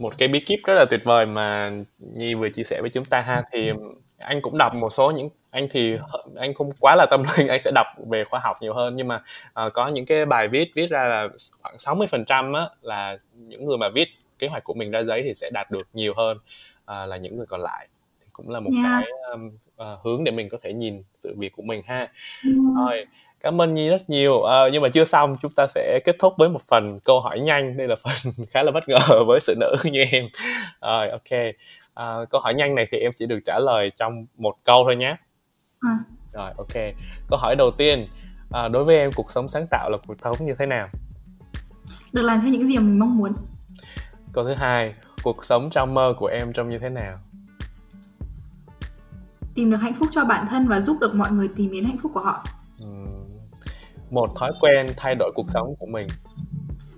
một cái bí kíp rất là tuyệt vời mà Nhi vừa chia sẻ với chúng ta ha thì anh cũng đọc một số những anh thì anh không quá là tâm linh anh sẽ đọc về khoa học nhiều hơn nhưng mà uh, có những cái bài viết viết ra là khoảng 60 phần trăm là những người mà viết kế hoạch của mình ra giấy thì sẽ đạt được nhiều hơn uh, là những người còn lại. Thì cũng là một yeah. cái um, uh, hướng để mình có thể nhìn sự việc của mình ha. Mm. rồi. Cảm ơn nhi rất nhiều. À, nhưng mà chưa xong chúng ta sẽ kết thúc với một phần câu hỏi nhanh. Đây là phần khá là bất ngờ với sự nữ như em. Rồi ok. À, câu hỏi nhanh này thì em chỉ được trả lời trong một câu thôi nhé. À. rồi ok. Câu hỏi đầu tiên à, đối với em cuộc sống sáng tạo là cuộc sống như thế nào? Được làm theo những gì mà mình mong muốn câu thứ hai cuộc sống trong mơ của em trông như thế nào? Tìm được hạnh phúc cho bản thân và giúp được mọi người tìm đến hạnh phúc của họ. Một thói quen thay đổi cuộc sống của mình.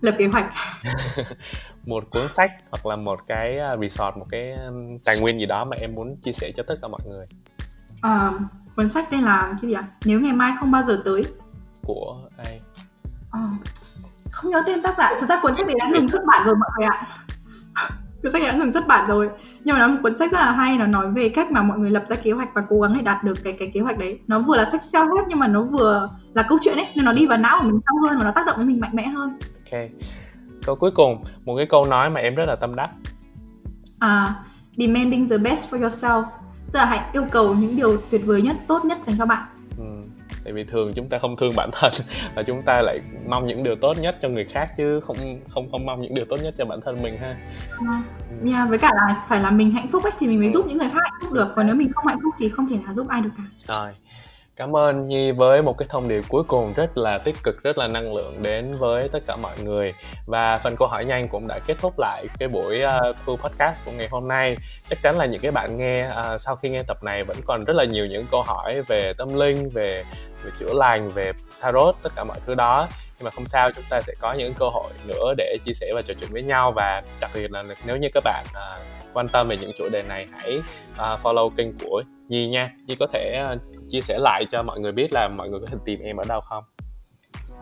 Lập kế hoạch. Một cuốn sách hoặc là một cái à, resort một cái tài nguyên gì đó mà em muốn chia sẻ cho tất cả mọi người. À, cuốn sách tên là cái gì ạ? Nếu ngày mai không bao giờ tới. Của ai? À, không nhớ tên tác giả. Thật ra cuốn sách này đã ngừng xuất bản rồi mọi người ạ cuốn sách này đã ngừng xuất bản rồi. Nhưng mà nó là một cuốn sách rất là hay nó nói về cách mà mọi người lập ra kế hoạch và cố gắng để đạt được cái cái kế hoạch đấy. Nó vừa là sách self help nhưng mà nó vừa là câu chuyện ấy nên nó đi vào não của mình sâu hơn và nó tác động với mình mạnh mẽ hơn. Ok. Câu cuối cùng một cái câu nói mà em rất là tâm đắc. À, demanding the best for yourself tức là hãy yêu cầu những điều tuyệt vời nhất tốt nhất dành cho bạn. Ừ. tại vì thường chúng ta không thương bản thân và chúng ta lại mong những điều tốt nhất cho người khác chứ không không không mong những điều tốt nhất cho bản thân mình ha. Yeah, với cả là phải là mình hạnh phúc ấy thì mình mới giúp những người khác hạnh phúc được. Còn nếu mình không hạnh phúc thì không thể nào giúp ai được cả. Rồi. Cảm ơn Nhi với một cái thông điệp cuối cùng rất là tích cực, rất là năng lượng đến với tất cả mọi người. Và phần câu hỏi nhanh cũng đã kết thúc lại cái buổi uh, thu podcast của ngày hôm nay. Chắc chắn là những cái bạn nghe uh, sau khi nghe tập này vẫn còn rất là nhiều những câu hỏi về tâm linh, về về chữa lành, về tarot, tất cả mọi thứ đó. Nhưng mà không sao chúng ta sẽ có những cơ hội nữa để chia sẻ và trò chuyện với nhau. Và đặc biệt là nếu như các bạn uh, quan tâm về những chủ đề này hãy uh, follow kênh của Nhi nha. Nhi có thể uh, chia sẻ lại cho mọi người biết là mọi người có thể tìm em ở đâu không?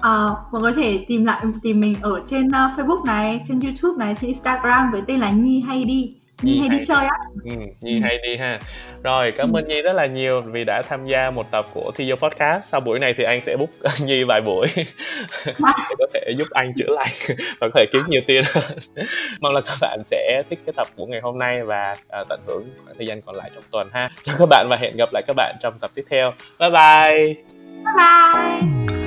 À, mọi người có thể tìm lại tìm mình ở trên uh, Facebook này, trên YouTube này, trên Instagram với tên là Nhi hay đi. Nhi, Nhi hay, hay đi chơi á. Ừ, Nhi ừ. hay đi ha. Rồi, cảm ừ. ơn Nhi rất là nhiều vì đã tham gia một tập của Thi Vô Podcast. Sau buổi này thì anh sẽ book Nhi vài buổi để có thể giúp anh chữa lành và có thể kiếm nhiều tiền Mong là các bạn sẽ thích cái tập của ngày hôm nay và uh, tận hưởng khoảng thời gian còn lại trong tuần ha. Chào các bạn và hẹn gặp lại các bạn trong tập tiếp theo. Bye bye. Bye bye.